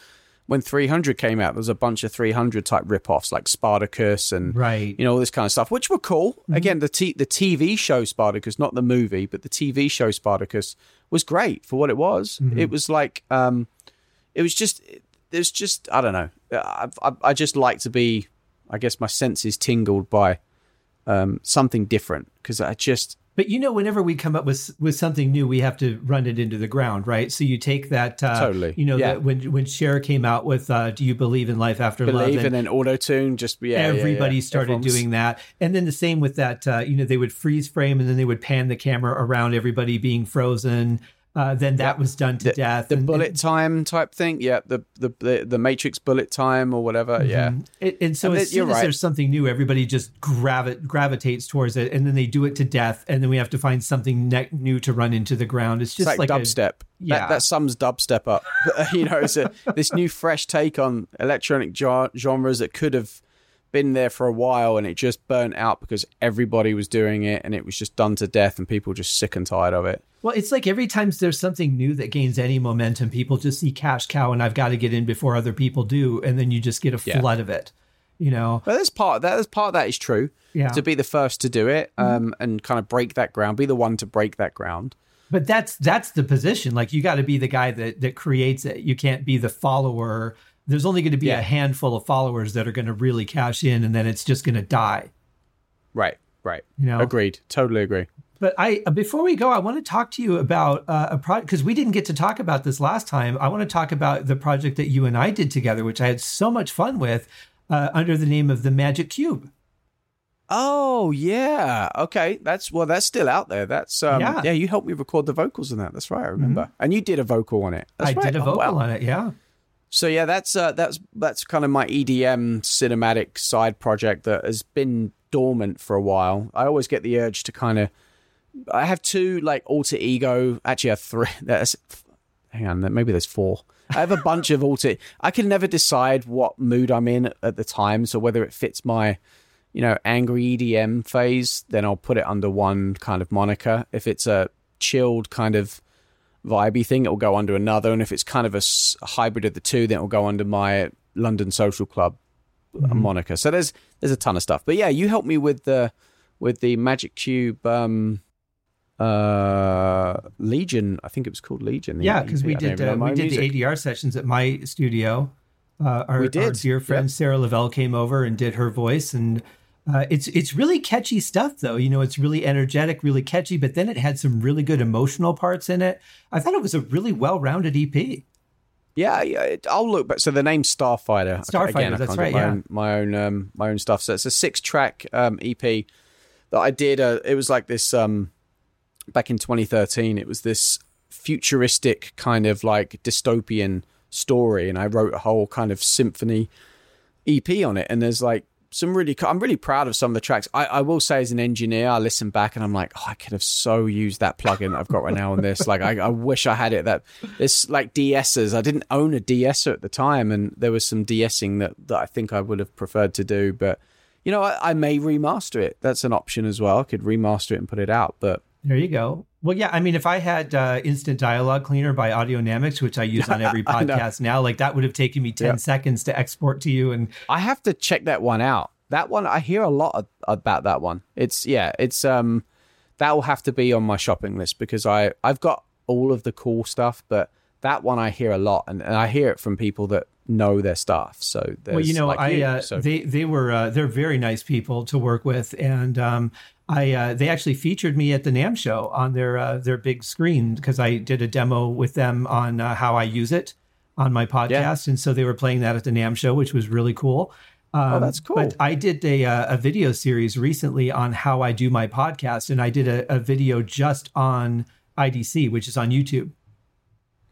when 300 came out, there was a bunch of 300 type rip-offs like Spartacus and Right. you know all this kind of stuff, which were cool. Again, the t- the TV show Spartacus, not the movie, but the TV show Spartacus was great for what it was. It was like um, it was just there's just I don't know. I, I I just like to be, I guess my senses tingled by um something different because I just But you know, whenever we come up with with something new, we have to run it into the ground, right? So you take that, uh, Totally. You know, Yeah. that when when Cher came out with uh, "Do You Believe in Life After Love?" believe and in an auto tune. Just yeah, yeah, yeah. everybody started Everyone's- doing that, and then the same with that. Uh, you know, they would freeze frame, and then they would pan the camera around everybody being frozen. Uh, then that was done to death. the and- bullet time type thing. Yeah, the the the, the Matrix bullet time or whatever. Yeah, And, and so And as you're soon as right. there's something new, everybody just gravi- gravitates towards it, and then they do it to death, and then we have to find something ne- new to run into the ground. It's it's just like, like, a- dubstep. yeah. that, that sums dubstep up. you know, it's a, this new fresh take on electronic gen- genres that could have been there for a while and it just burnt out because everybody was doing it and it was just done to death and people just sick and tired of it. Well, it's like every time there's something new that gains any momentum, people just see cash cow and I've got to get in before other people do, and then you just get a Yeah. flood of it. You know, But there's part that there's part of that is true. Yeah. To be the first to do it, um, and kind of break that ground, be the one to break that ground. but that's that's the position. Like you got to be the guy that that creates it. You can't be the follower. There's only going to be Yeah. a handful of followers that are going to really cash in, and then it's just going to die. Right, right. You know? Agreed. Totally agree. But I before we go, I want to talk to you about uh, a project because we didn't get to talk about this last time. I want to talk about the project that you and I did together, which I had so much fun with, uh, under the name of the Magic Cube. Oh yeah, okay. That's well, that's still out there. That's um, Yeah. yeah. You helped me record the vocals on that. That's right. I remember. And you did a vocal on it. That's I right. did a Oh, vocal wow. on it. Yeah. So yeah, that's uh, that's that's kind of my EDM cinematic side project that has been dormant for a while. I always get the urge to kind of. I have two like alter ego. Actually, I have three. That's hang on. Maybe there's four. I have a bunch of alter. I can never decide what mood I'm in at the time. So whether it fits my, you know, angry EDM phase, then I'll put it under one kind of moniker. If it's a chilled kind of vibey thing, it'll go under another. And if it's kind of a hybrid of the two, then it'll go under my London Social Club uh moniker. So there's there's a ton of stuff. But yeah, you helped me with the with the Magic Cube um uh Legion. I think it was called Legion. Yeah, because we did uh, we did music. the ADR sessions at my studio. Uh, our, We our did, dear friend yep. Sarah Lavelle came over and did her voice, and Uh, it's it's really catchy stuff though. You know, it's really energetic, really catchy, but then it had some really good emotional parts in it. I thought it was a really well-rounded EP. Yeah, yeah. it- I'll look back. So the name Starfighter. Starfighter, Again, that's right, My yeah. own, my own, um, my own stuff. So it's a six-track um, EP that I did. Uh, it was like this um, back in 2013. It was this futuristic kind of like dystopian story, and I wrote a whole kind of symphony EP on it. And there's like some really, I'm really proud of some of the tracks. I, I will say, as an engineer, I listen back and I'm like, oh, I could have so used that plugin that I've got right now on this. Like, I, I wish I had it. That it's like de-essers. I didn't own a de-esser at the time, and there was some de-essing that that I think I would have preferred to do. But you know, I, I may remaster it. That's an option as well. I could remaster it and put it out. But There you go. Well, yeah, I mean, if I had uh, Instant Dialogue Cleaner by Audionamix, which I use on every podcast now, like that would have taken me 10 Yeah. seconds to export to you. And I have to check that one out. That one, I hear a lot of, about that one. It's yeah, it's um, that will have to be on my shopping list because I I've got all of the cool stuff, but that one I hear a lot, and, and I hear it from people that know their stuff. So there's well, you know, like I you, uh, so they they were uh, they're very nice people to work with, and um, I uh, they actually featured me at the NAMM show on their uh, their big screen because I did a demo with them on uh, how I use it on my podcast, and so they were playing that at the NAMM show, which was really cool. Um, Oh, that's cool. But I did a uh, a video series recently on how I do my podcast, and I did a, a video just on IDC, which is on YouTube.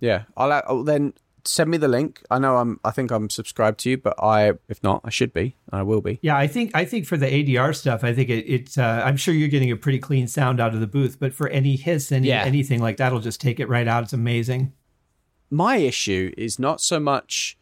yeah, I'll, I'll then send me the link. I know I'm I think I'm subscribed to you, but I if not, I should be. I will be. Yeah, I think I think for the ADR stuff, I think it, it's. Uh, I'm sure you're getting a pretty clean sound out of the booth, but for any hiss, any Yeah. anything like that'll just take it right out. It's amazing. my issue is not so much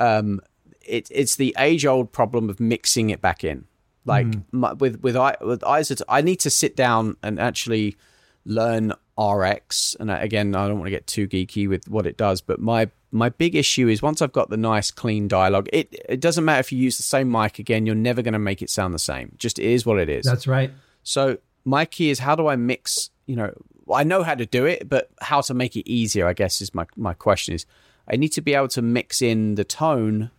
um it, it's the age old problem of mixing it back in like my, with with i with isot i need to sit down and actually learn rx and again i don't want to get too geeky with what it does but my my big issue is once i've got the nice clean dialogue it it doesn't matter if you use the same mic again you're never going to make it sound the same just it is what it is That's right. so my key is how do I mix? You know, I know how to do it, but how to make it easier? I guess is my my question. Is I need to be able to mix in the tone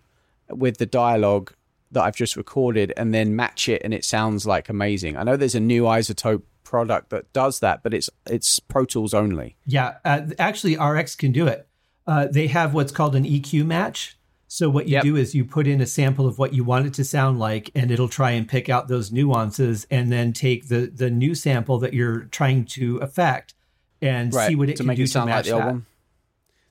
with the dialogue that I've just recorded, and then match it, and it sounds like amazing. I know there's a new iZotope product that does that, but it's it's Pro Tools only. Yeah, uh, actually, RX can do it. Uh, they have what's called an EQ match. So what you Yep. do is you put in a sample of what you want it to sound like, and it'll try and pick out those nuances, and then take the the new sample that you're trying to affect and see what it to can make do it sound to match like the that. one.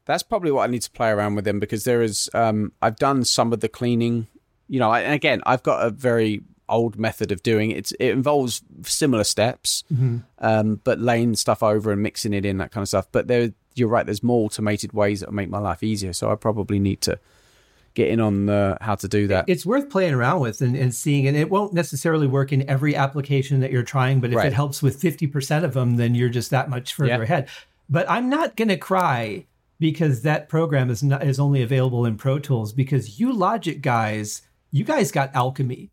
That's probably what I need to play around with them because there is. Um, I've done some of the cleaning. You know, I, and again, I've got a very old method of doing it. It's, it involves similar steps, Mm-hmm. um, but laying stuff over and mixing it in that kind of stuff. But there, you're right. There's more automated ways that make my life easier. So I probably need to get in on uh, how to do that. it's worth playing around with and, and seeing and it won't necessarily work in every application that you're trying but if Right. it helps with 50% of them then you're just that much further Yeah. ahead but i'm not going to cry because that program is not is only available in pro tools because you logic guys you guys got alchemy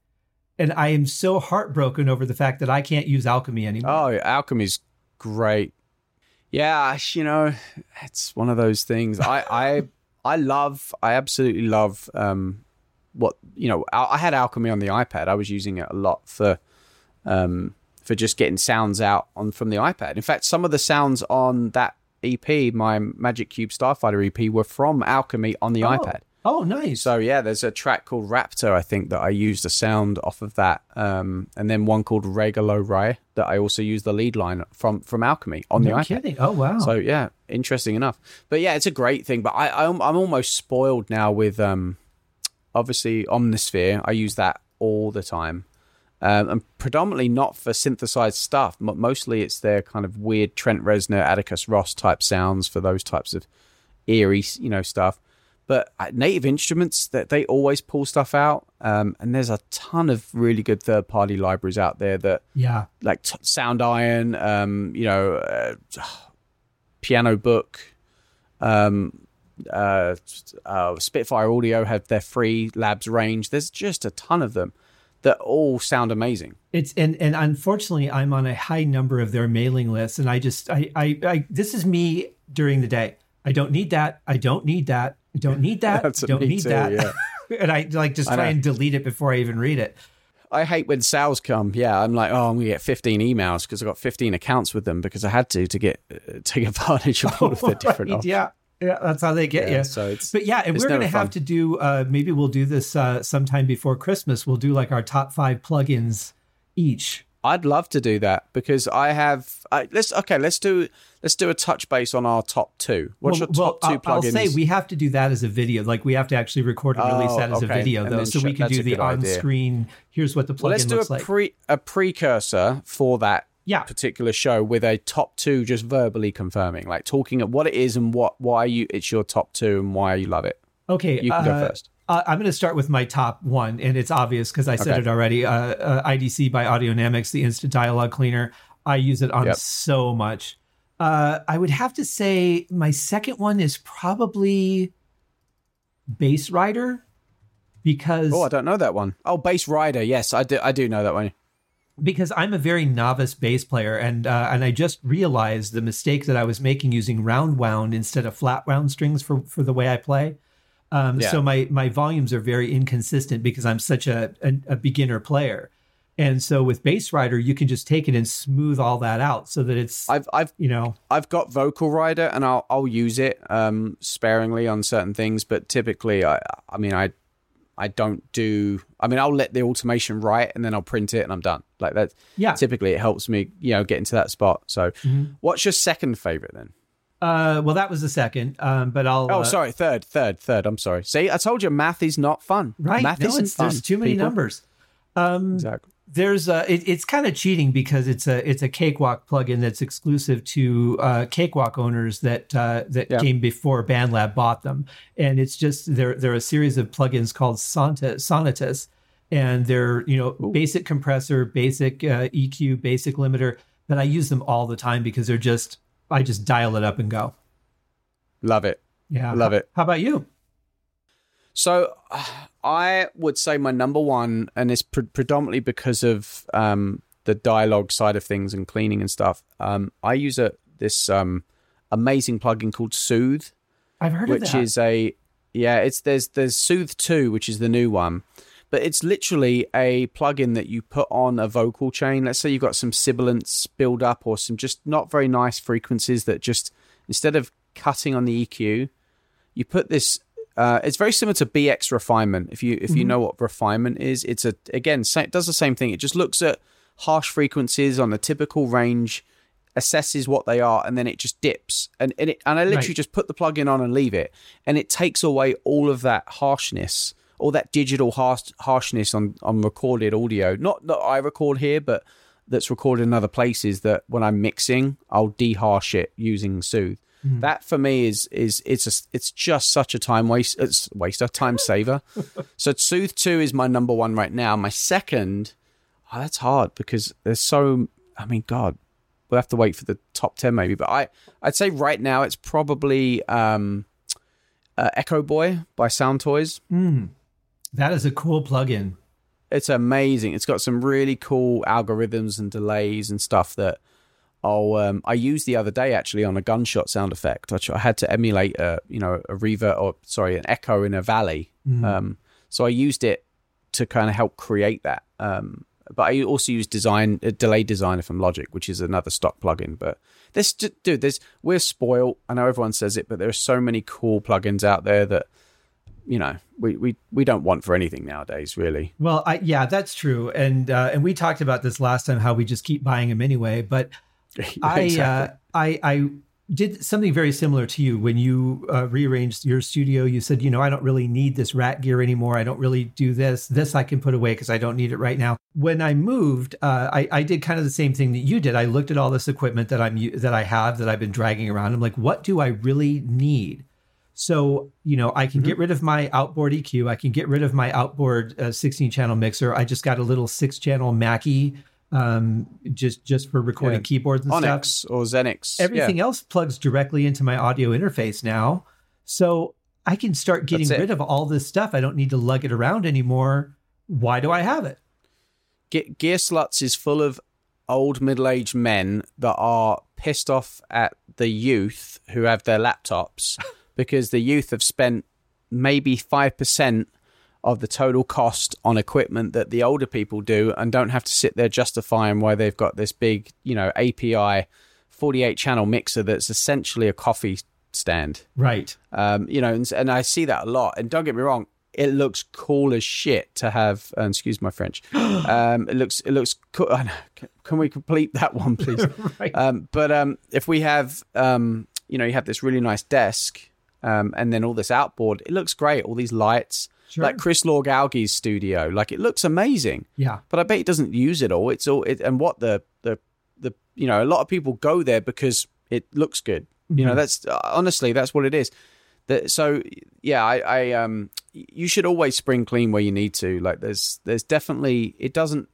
and i am so heartbroken over the fact that i can't use alchemy anymore Oh, alchemy's great. Yeah, you know, it's one of those things. I I I love. I absolutely love. Um, what you know, I, I had alchemy on the iPad. I was using it a lot for, um, for just getting sounds out on from the iPad. In fact, some of the sounds on that EP, my Magic Cube Starfighter EP, were from Alchemy on the oh, iPad. Oh nice So yeah, there's a track called Raptor, I think, that I used a sound off of that, um, and then one called Regalo Rai that I also used the lead line from from Alchemy on the no iPad. kidding oh wow So yeah, interesting enough. But yeah, it's a great thing. But I I'm, I'm almost spoiled now with um, obviously Omnisphere. I use that all the time. Um, and predominantly not for synthesized stuff. Mostly it's their kind of weird Trent Reznor, Atticus Ross type sounds for those types of eerie, you know, stuff. But uh, native instruments that they always pull stuff out, um, and there's a ton of really good third party libraries out there that yeah like t- Soundiron, um, you know, uh, Pianobook, um, uh, uh, Spitfire Audio have their free labs range. There's just a ton of them that all sound amazing. It's and and unfortunately, I'm on a high number of their mailing lists, and I just I I, I this is me during the day. I don't need that. I don't need that. Don't need that. That's don't need too, that. yeah. and I like just try and delete it before I even read it. I hate when sales come. Yeah, I'm like, oh, I'm gonna get 15 emails because I got 15 accounts with them because I had to to get uh, take advantage of all of the different. Right, yeah, yeah, that's how they get Yeah, you. so it's- but yeah, and we're going to never have to do. Uh, maybe we'll do this uh, sometime before Christmas. We'll do like our top five plugins each. I'd love to do that because I have. I, let's okay. Let's do let's do a touch base on our top two. What's well, your top well, two I'll, I'll say we have to do that as a video. Like we have to actually record and release Oh, that as a video, though, so sh- we can do the on-screen. Here's what the plugin well, let's do a like. pre a precursor for that Yeah. particular show with a top two, just verbally confirming, like talking at what it is and what why you it's your top two and why you love it. Okay, You can go uh, first. Uh, I'm going to start with my top one, and it's obvious because I said Okay. it already. Uh, uh, IDC by Audionamix, the instant dialogue cleaner. I use it on Yep. so much. Uh, I would have to say my second one is probably Bass Rider because Oh, I don't know that one. Oh, Bass Rider. Yes, I do. I do know that one. because I'm a very novice bass player, and uh, and I just realized the mistake that I was making using round wound instead of flat wound strings for for the way I play. Um, Yeah. So my my volumes are very inconsistent because I'm such a, a a beginner player, and so with Bass Rider you can just take it and smooth all that out so that it's I've I've you know I've got Vocal Rider and I'll I'll use it um sparingly on certain things, but typically I I mean I I don't do I mean I'll let the automation write and then I'll print it and I'm done. Like that yeah. typically it helps me, you know, get into that spot. So what's your second favorite then? Uh, well, that was the second, um, but I'll Oh, uh, sorry, third, third, third. I'm sorry. See, I told you math is not fun. right. Math no, isn't fun. there's too many people. numbers. Um, Exactly. there's a it, it's kind of cheating because it's a it's a cakewalk plugin that's exclusive to uh, cakewalk owners that uh, that Yeah. came before BandLab bought them, and it's just there there are a series of plugins called Sonta, Sonitus, and they're you know basic compressor, basic uh, EQ, basic limiter, but I use them all the time because they're just I just dial it up and go. Love it. Yeah, Love it. How about you? So I would say my number one, and it's pre- predominantly because of um, the dialogue side of things and cleaning and stuff. Um, I use a this um, amazing plugin called Soothe, I've heard of that. which is a yeah. It's there's there's Soothe two, which is the new one, but it's literally a plugin that you put on a vocal chain. Let's say you've got some sibilance build up or some just not very nice frequencies that just instead of cutting on the EQ, you put this. Uh, it's very similar to BX refinement. If you if you know what refinement is, it's a again it does the same thing. It just looks at harsh frequencies on the typical range, assesses what they are, and then it just dips. And and, it, and I literally Right. just put the plugin on and leave it, and it takes away all of that harshness, all that digital harsh, harshness on on recorded audio. Not that I record here, but that's recorded in other places. That when I'm mixing, I'll deharsh it using Soothe. That for me is is it's a, it's just such a time waste it's waster time saver. so Soothe Two is my number one right now. My second, oh, that's hard because there's so. I mean, God, we'll have to wait for the top ten maybe. But I I'd say right now it's probably um, uh, EchoBoy by Soundtoys. That is a cool plugin. It's amazing. It's got some really cool algorithms and delays and stuff that I'll um, I used the other day actually on a gunshot sound effect. I had to emulate a you know a reverb or sorry an echo in a valley. Um, so I used it to kind of help create that. Um, but I also use design uh, delay designer from Logic, which is another stock plugin. But this dude, there's we're spoiled. I know everyone says it, but there are so many cool plugins out there that you know we we we don't want for anything nowadays, really. Well, I, yeah, that's true, and uh, and we talked about this last time how we just keep buying them anyway. But I, Exactly. uh, I I did something very similar to you when you uh, rearranged your studio. You said, you know, I don't really need this rat gear anymore. I don't really do this. This I can put away because I don't need it right now. When I moved, uh, I, I did kind of the same thing that you did. I looked at all this equipment that I'm that I have that I've been dragging around. I'm like, what do I really need? So, you know, I can get rid of my outboard EQ. I can get rid of my outboard uh, 16 channel mixer. I just got a little six channel Mackie um, just just for recording Yeah. keyboards and stuff. Onyx or Xenyx. Everything Yeah. else plugs directly into my audio interface now. So I can start getting rid of all this stuff. I don't need to lug it around anymore. Why do I have it? Ge- Gearslutz is full of old middle-aged men that are pissed off at the youth who have their laptops because the youth have spent maybe 5% of the total cost on equipment that the older people do and don't have to sit there justifying why they've got this big, you know, API 48 channel mixer that's essentially a coffee stand. Right. Um, you know, and, and I see that a lot. And don't get me wrong, it looks cool as shit to have. Uh, excuse my French. Um, it looks it looks cool. Oh, no. Can we complete that one, please? right. um, but um, if we have, um, you know, you have this really nice desk, um, and then all this outboard, it looks great. All these lights, Sure. like Chris Lord-Alge's studio, like it looks amazing. yeah. But I bet he doesn't use it all. It's all it, and what the the the you know a lot of people go there because it looks good. You know, that's uh, honestly that's what it is. That so yeah, I, I um you should always spring clean where you need to. Like there's there's definitely it doesn't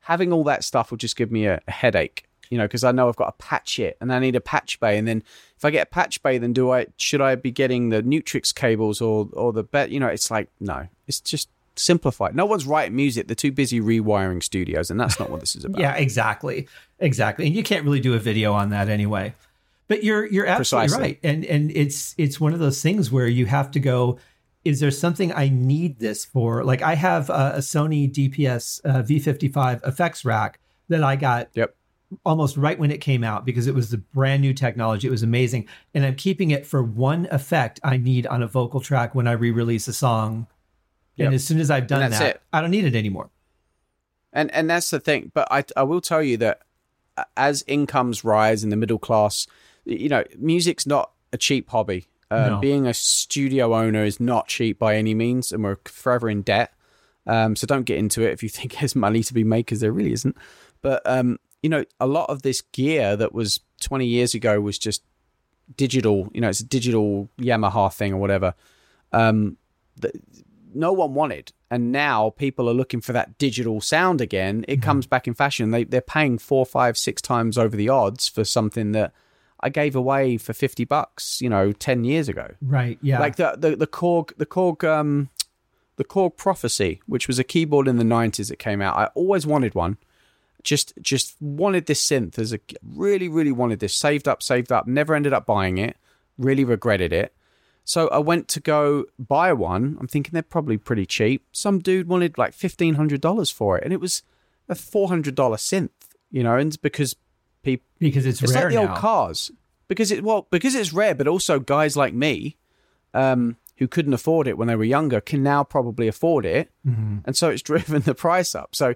having all that stuff will just give me a, a headache. You know, because I know I've got to patch it and I need a patch bay, and then if I get a patch bay, then do I should I be getting the Nutrix cables or or the bet? You know, it's like no, it's just simplified. No one's writing music; they're too busy rewiring studios, and that's not what this is about. Yeah, exactly. Exactly. And you can't really do a video on that anyway. But you're you're absolutely Precisely. right. And and it's it's one of those things where you have to go is there something I need this for? Like I have a, a Sony DPS uh, V55 effects rack that I got Yep. Almost right when it came out because it was the brand new technology. It was amazing. And I'm keeping it for one effect I need on a vocal track when I re-release a song. Yep. And as soon as I've done that, it. I don't need it anymore. And and that's the thing. But I I will tell you that uh, as incomes rise in the middle class, you know, music's not a cheap hobby. Uh, No. Being a studio owner is not cheap by any means, and we're forever in debt. Um, so don't get into it if you think there's money to be made, because there really isn't. But um, you know, a lot of this gear that was 20 years ago was just digital. You know, it's a digital Yamaha thing or whatever. Um, that no one wanted, and now people are looking for that digital sound again. It comes back in fashion. They they're paying four, five, six times over the odds for something that I gave away for 50 bucks. You know, 10 years ago Right. Yeah. like the the the Korg the Korg um the Korg Prophecy, which was a keyboard in the nineties that came out. I always wanted one. Just just wanted this synth as a really really wanted this. Saved up, saved up. Never ended up buying it. Really regretted it. So I went to go buy one. I'm thinking they're probably pretty cheap. Some dude wanted like fifteen hundred dollars for it, and it was a four hundred dollar synth. You know, and because people because it's, it's rare like the now. old cars because it well because it's rare, but also guys like me, um, who couldn't afford it when they were younger, can now probably afford it, Mm-hmm. and so it's driven the price up. So,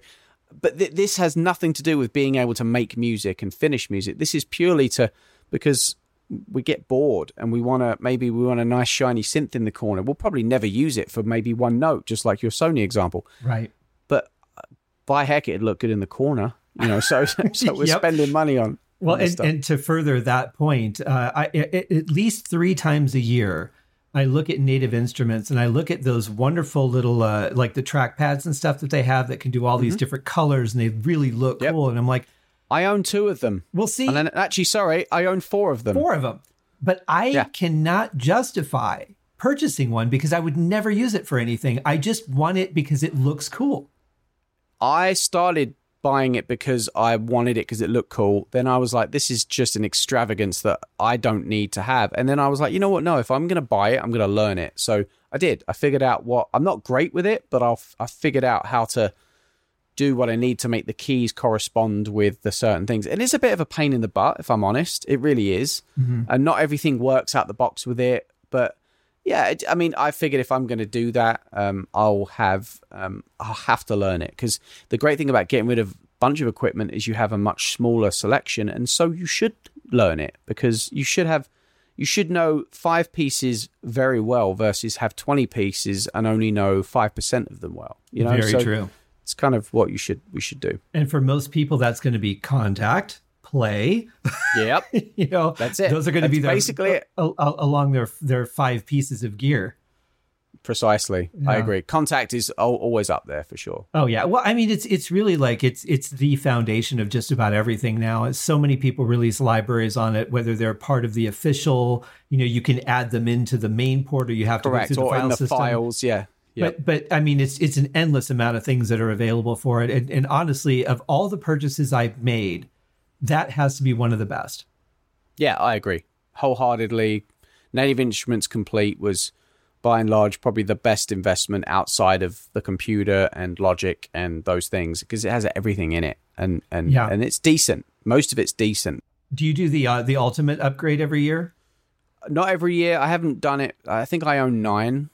but th- this has nothing to do with being able to make music and finish music. This is purely to because we get bored and we want to maybe we want a nice shiny synth in the corner. We'll probably never use it for maybe one note, just like your Sony example. Right. But uh, by heck, it'd look good in the corner, you know. So so we're Yep. spending money on. Well, and, and to further that point, uh, I, at least three times a year, I look at native instruments and I look at those wonderful little, uh, like the track pads and stuff that they have that can do all these different colors and they really look Mm-hmm. Yep. cool. And I'm like, I own two of them. we'll see And then, actually, sorry, I own four of them. four of them. But I Yeah. cannot justify purchasing one because I would never use it for anything. I just want it because it looks cool. I started buying it because I wanted it because it looked cool. Then I was like, this is just an extravagance that I don't need to have. And then I was like, you know what? No, if I'm going to buy it, I'm going to learn it. So I did. I figured out what I'm not great with it, but I'll, I figured out how to do what I need to make the keys correspond with the certain things. And it's a bit of a pain in the butt, if I'm honest. It really is. Mm-hmm. And not everything works out the box with it. But yeah, I mean, I figured if I'm going to do that, um, I'll have um, I'll have to learn it because the great thing about getting rid of a bunch of equipment is you have a much smaller selection, and so you should learn it because you should have you should know five pieces very well versus have twenty pieces and only know five percent of them well. You know, Very So true. It's kind of what you should we should do. And for most people, that's going to be Kontakt, play. Yep. you know, That's it. Those are going to be their, basically a- along their their five pieces of gear. Precisely. I agree. Kontakt is always up there for sure. Oh yeah. Well, I mean, it's it's really like it's it's the foundation of just about everything now. So many people release libraries on it, whether they're part of the official. You know, you can add them into the main port, or you have to go through the Or file the system. files. Yeah. Yep. But but I mean, it's it's an endless amount of things that are available for it. And, and honestly, of all the purchases I've made, that has to be one of the best. Yeah, I agree wholeheartedly. Native Instruments Complete was by and large probably the best investment outside of the computer and Logic and those things because it has everything in it and and Yeah. and it's decent. Most of it's decent. Do you do the uh, the ultimate upgrade every year? Not every year. I haven't done it. I think I own nine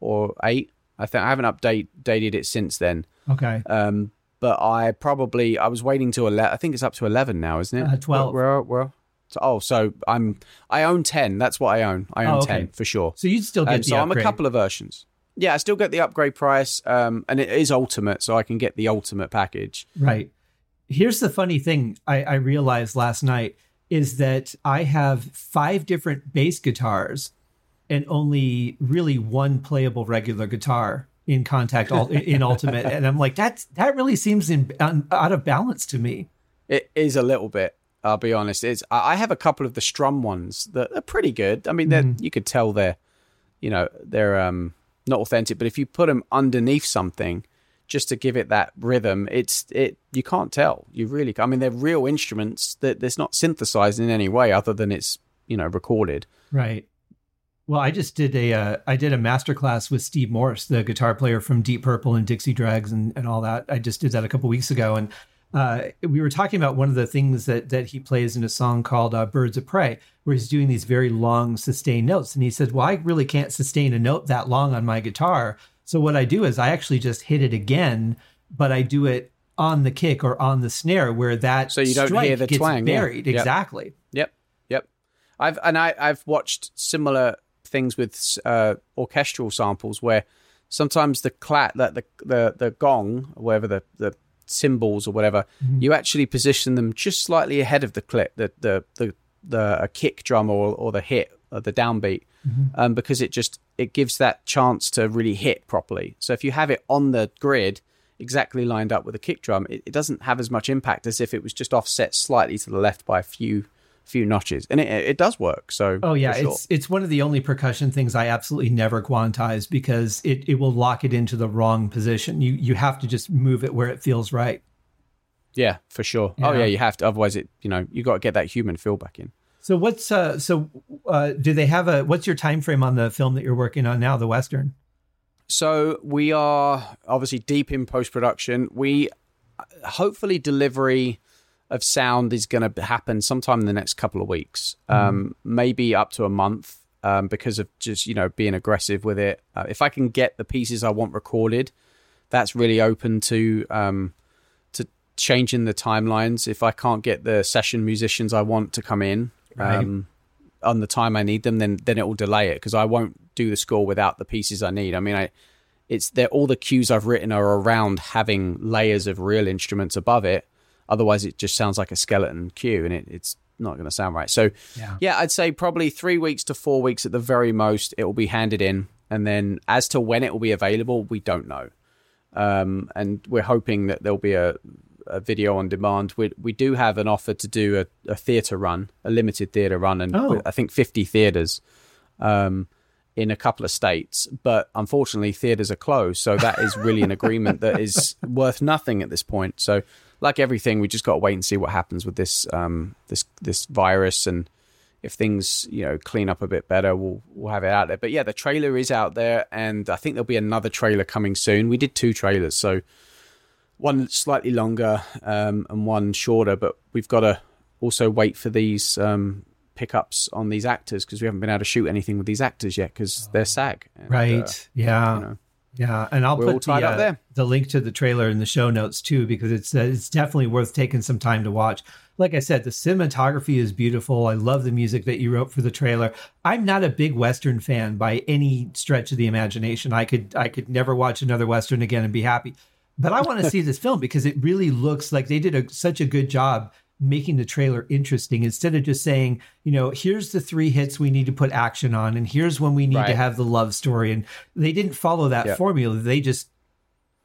or eight. I think I haven't updated dated it since then. Okay. Um, but I probably I was waiting to eleven. I think it's up to eleven now, isn't it? Uh, 12. Where, where, where- so, oh, so I'm I own ten. That's what I own. I own Oh, okay. ten for sure. So you'd still get Um, the so I'm a couple of versions. Yeah, I still get the upgrade price, um, and it is ultimate, so I can get the ultimate package. Right. Here's the funny thing I, I realized last night is that I have five different bass guitars and only really one playable regular guitar in Kontakt in ultimate and i'm like that that really seems in, un, out of balance to me It is a little bit. I'll be honest. It's I have a couple of the strum ones that are pretty good. I mean, they're Mm-hmm. you could tell they're, you know, they're um not authentic. But if you put them underneath something, just to give it that rhythm, it's it you can't tell. You really. I mean, they're real instruments that that's not synthesized in any way other than it's you know recorded. right well i just did a uh, i did a master class with steve morse the guitar player from deep purple and dixie dregs and, and all that. I just did that a couple weeks ago. And uh, we were talking about one of the things that that he plays in a song called uh, birds of prey where he's doing these very long sustained notes. And he said well i really can't sustain a note that long on my guitar. So what i do is i actually just hit it again but i do it on the kick or on the snare where that So you don't hear the gets twang, yeah. buried. Yep. exactly. Yep, yep. I've and I I've watched similar things with uh, orchestral samples where sometimes the clat that the the the gong, or whatever the the cymbals or whatever, you actually position them just slightly ahead of the click, the the the the a kick drum or or the hit or the downbeat, um, because it just it gives that chance to really hit properly. So if you have it on the grid. Exactly lined up with a kick drum, it, it doesn't have as much impact as if it was just offset slightly to the left by a few few notches, and it it does work. So Oh yeah, sure. it's it's one of the only percussion things I absolutely never quantize because it, it will lock it into the wrong position. You you have to just move it where it feels right. yeah, for sure. Oh Yeah. yeah, you have to. Otherwise, it you know you got to get that human feel back in. So what's uh so uh do they have a what's your time frame on the film that you're working on now, the western? So we are obviously deep in post production. We hopefully delivery of sound is going to happen sometime in the next couple of weeks, um, maybe up to a month, um, because of just you know being aggressive with it. Uh, if I can get the pieces I want recorded, that's really open to um, to changing the timelines. If I can't get the session musicians I want to come in. Right. Um, on the time I need them, then then it will delay it because I won't do the score without the pieces I need. I mean, I it's they're all the cues I've written are around having layers of real instruments above it. Otherwise, it just sounds like a skeleton cue, and it, it's not going to sound right. So, Yeah. I'd say probably three weeks to four weeks at the very most. It will be handed in, and then as to when it will be available, we don't know. Um, and we're hoping that there'll be a, a video on demand. We we do have an offer to do a, a theatre run, a limited theatre run, and Oh. I think fifty theatres. Um, in a couple of states, but unfortunately theaters are closed. So that is really an agreement that is worth nothing at this point. So, like everything, we just got to wait and see what happens with this um, this this virus, and if things you know clean up a bit better, we'll we'll have it out there. But yeah, the trailer is out there, and I think there'll be another trailer coming soon. We did two trailers, so one slightly longer um, and one shorter, but we've got to also wait for these um, pickups on these actors because we haven't been able to shoot anything with these actors yet because they're SAG. And, Right. uh, yeah. you know. Yeah, and I'll We're all put the, uh, the link to the trailer in the show notes too because it's uh, it's definitely worth taking some time to watch. Like I said, the cinematography is beautiful. I love the music that you wrote for the trailer. I'm not a big western fan by any stretch of the imagination. I could I could never watch another western again and be happy. But I want to see this film because it really looks like they did a, such a good job making the trailer interesting instead of just saying, you know, here's the three hits we need to put action on, and here's when we need to have the love story. And they didn't follow that Yeah. formula. They just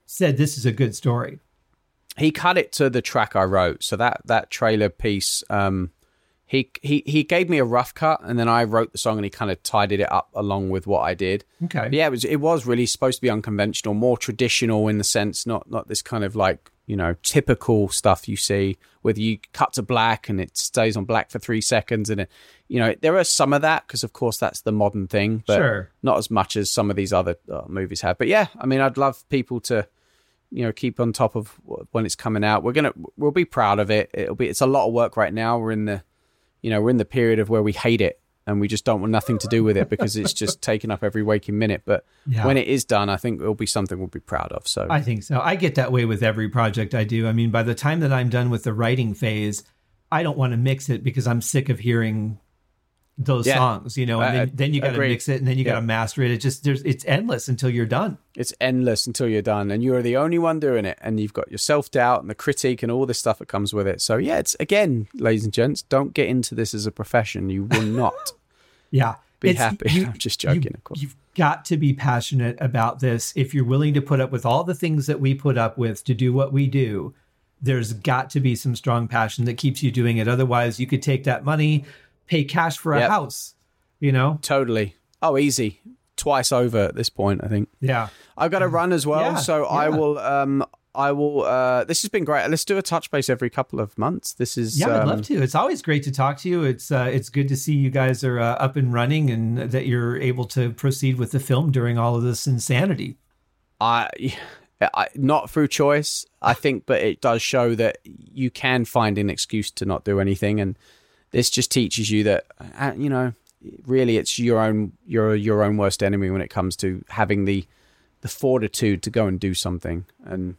said this is a good story. he cut it to the track I wrote. So that that trailer piece, um, he he he gave me a rough cut, and then I wrote the song, and he kind of tidied it up along with what I did. Okay. But yeah, it was it was really supposed to be unconventional, more traditional in the sense, not not this kind of like you know, typical stuff you see, whether you cut to black and it stays on black for three seconds. And, it, you know, there are some of that because, of course, that's the modern thing, but Sure. not as much as some of these other uh, movies have. But yeah, I mean, I'd love people to, you know, keep on top of when it's coming out. We're going to, we'll be proud of it. It'll be, it's a lot of work right now. We're in the, you know, we're in the period of where we hate it and we just don't want nothing to do with it because it's just taking up every waking minute. But Yeah. when it is done, I think it'll be something we'll be proud of. So I think so. I get that way with every project I do. I mean, by the time that I'm done with the writing phase, I don't want to mix it because I'm sick of hearing those Yeah. songs, you know, and then, then you got to mix it and then you got to master it. It just, there's, it's endless until you're done. it's endless until you're done and you're the only one doing it and you've got your self-doubt and the critique and all this stuff that comes with it so yeah it's again ladies and gents don't get into this as a profession you will not Yeah. be It's- happy you- i'm just joking you, of course You've got to be passionate about this. If you're willing to put up with all the things that we put up with to do what we do, there's got to be some strong passion that keeps you doing it. Otherwise, you could take that money, pay cash for a Yep. house, you know? totally oh easy twice over at this point i think Yeah. i've got to run as well Yeah, so i will um i will uh this has been great let's do a touch base every couple of months this is Yeah, I'd um, love to. It's always great to talk to you. It's uh, it's good to see you guys are uh, up and running and that you're able to proceed with the film during all of this insanity. I, I not through choice, I think, but it does show that you can find an excuse to not do anything, and this just teaches you that uh, you know really it's your own your your own worst enemy when it comes to having the the fortitude to go and do something, and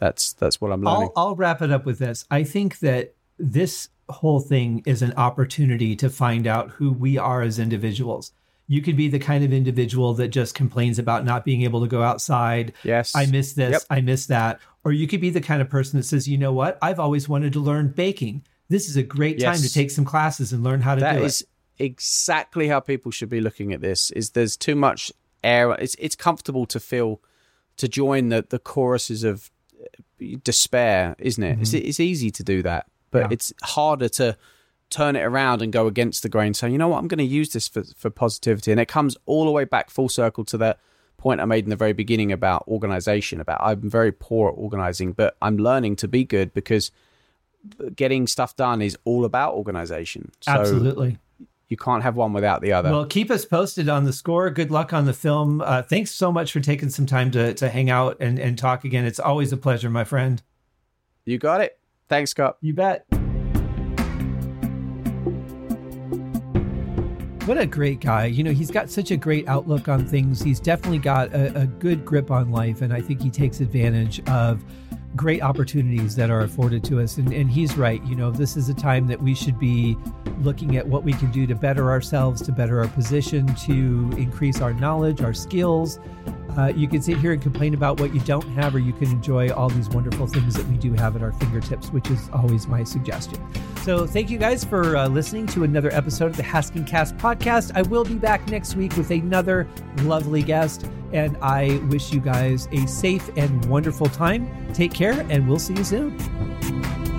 that's that's what I'm learning. I'll, I'll wrap it up with this. I think that this whole thing is an opportunity to find out who we are as individuals. You could be the kind of individual that just complains about not being able to go outside. yes, I miss this, Yep. I miss that. Or you could be the kind of person that says, you know what? I've always wanted to learn baking. This is a great time to take some classes and learn how to That do is it. exactly how people should be looking at this. Is there's too much air? It's it's comfortable to feel to join the the choruses of despair, isn't it? It's it's easy to do that, but Mm-hmm. Yeah. it's harder to turn it around and go against the grain. So you know what? I'm going to use this for for positivity, and it comes all the way back full circle to that point I made in the very beginning about organization. About I'm very poor at organizing, but I'm learning to be good because getting stuff done is all about organization. So Absolutely. You can't have one without the other. Well, keep us posted on the score. Good luck on the film. Uh, thanks so much for taking some time to, to hang out and, and talk again. It's always a pleasure, my friend. you got it. Thanks, Scott. You bet. What a great guy. You know, he's got such a great outlook on things. He's definitely got a, a good grip on life, and I think he takes advantage of great opportunities that are afforded to us. And, and he's right. You know, this is a time that we should be looking at what we can do to better ourselves, to better our position, to increase our knowledge, our skills. Uh, you can sit here and complain about what you don't have, or you can enjoy all these wonderful things that we do have at our fingertips, which is always my suggestion. So, thank you guys for uh, listening to another episode of the Haskincast podcast. I will be back next week with another lovely guest, and I wish you guys a safe and wonderful time. Take care, and we'll see you soon.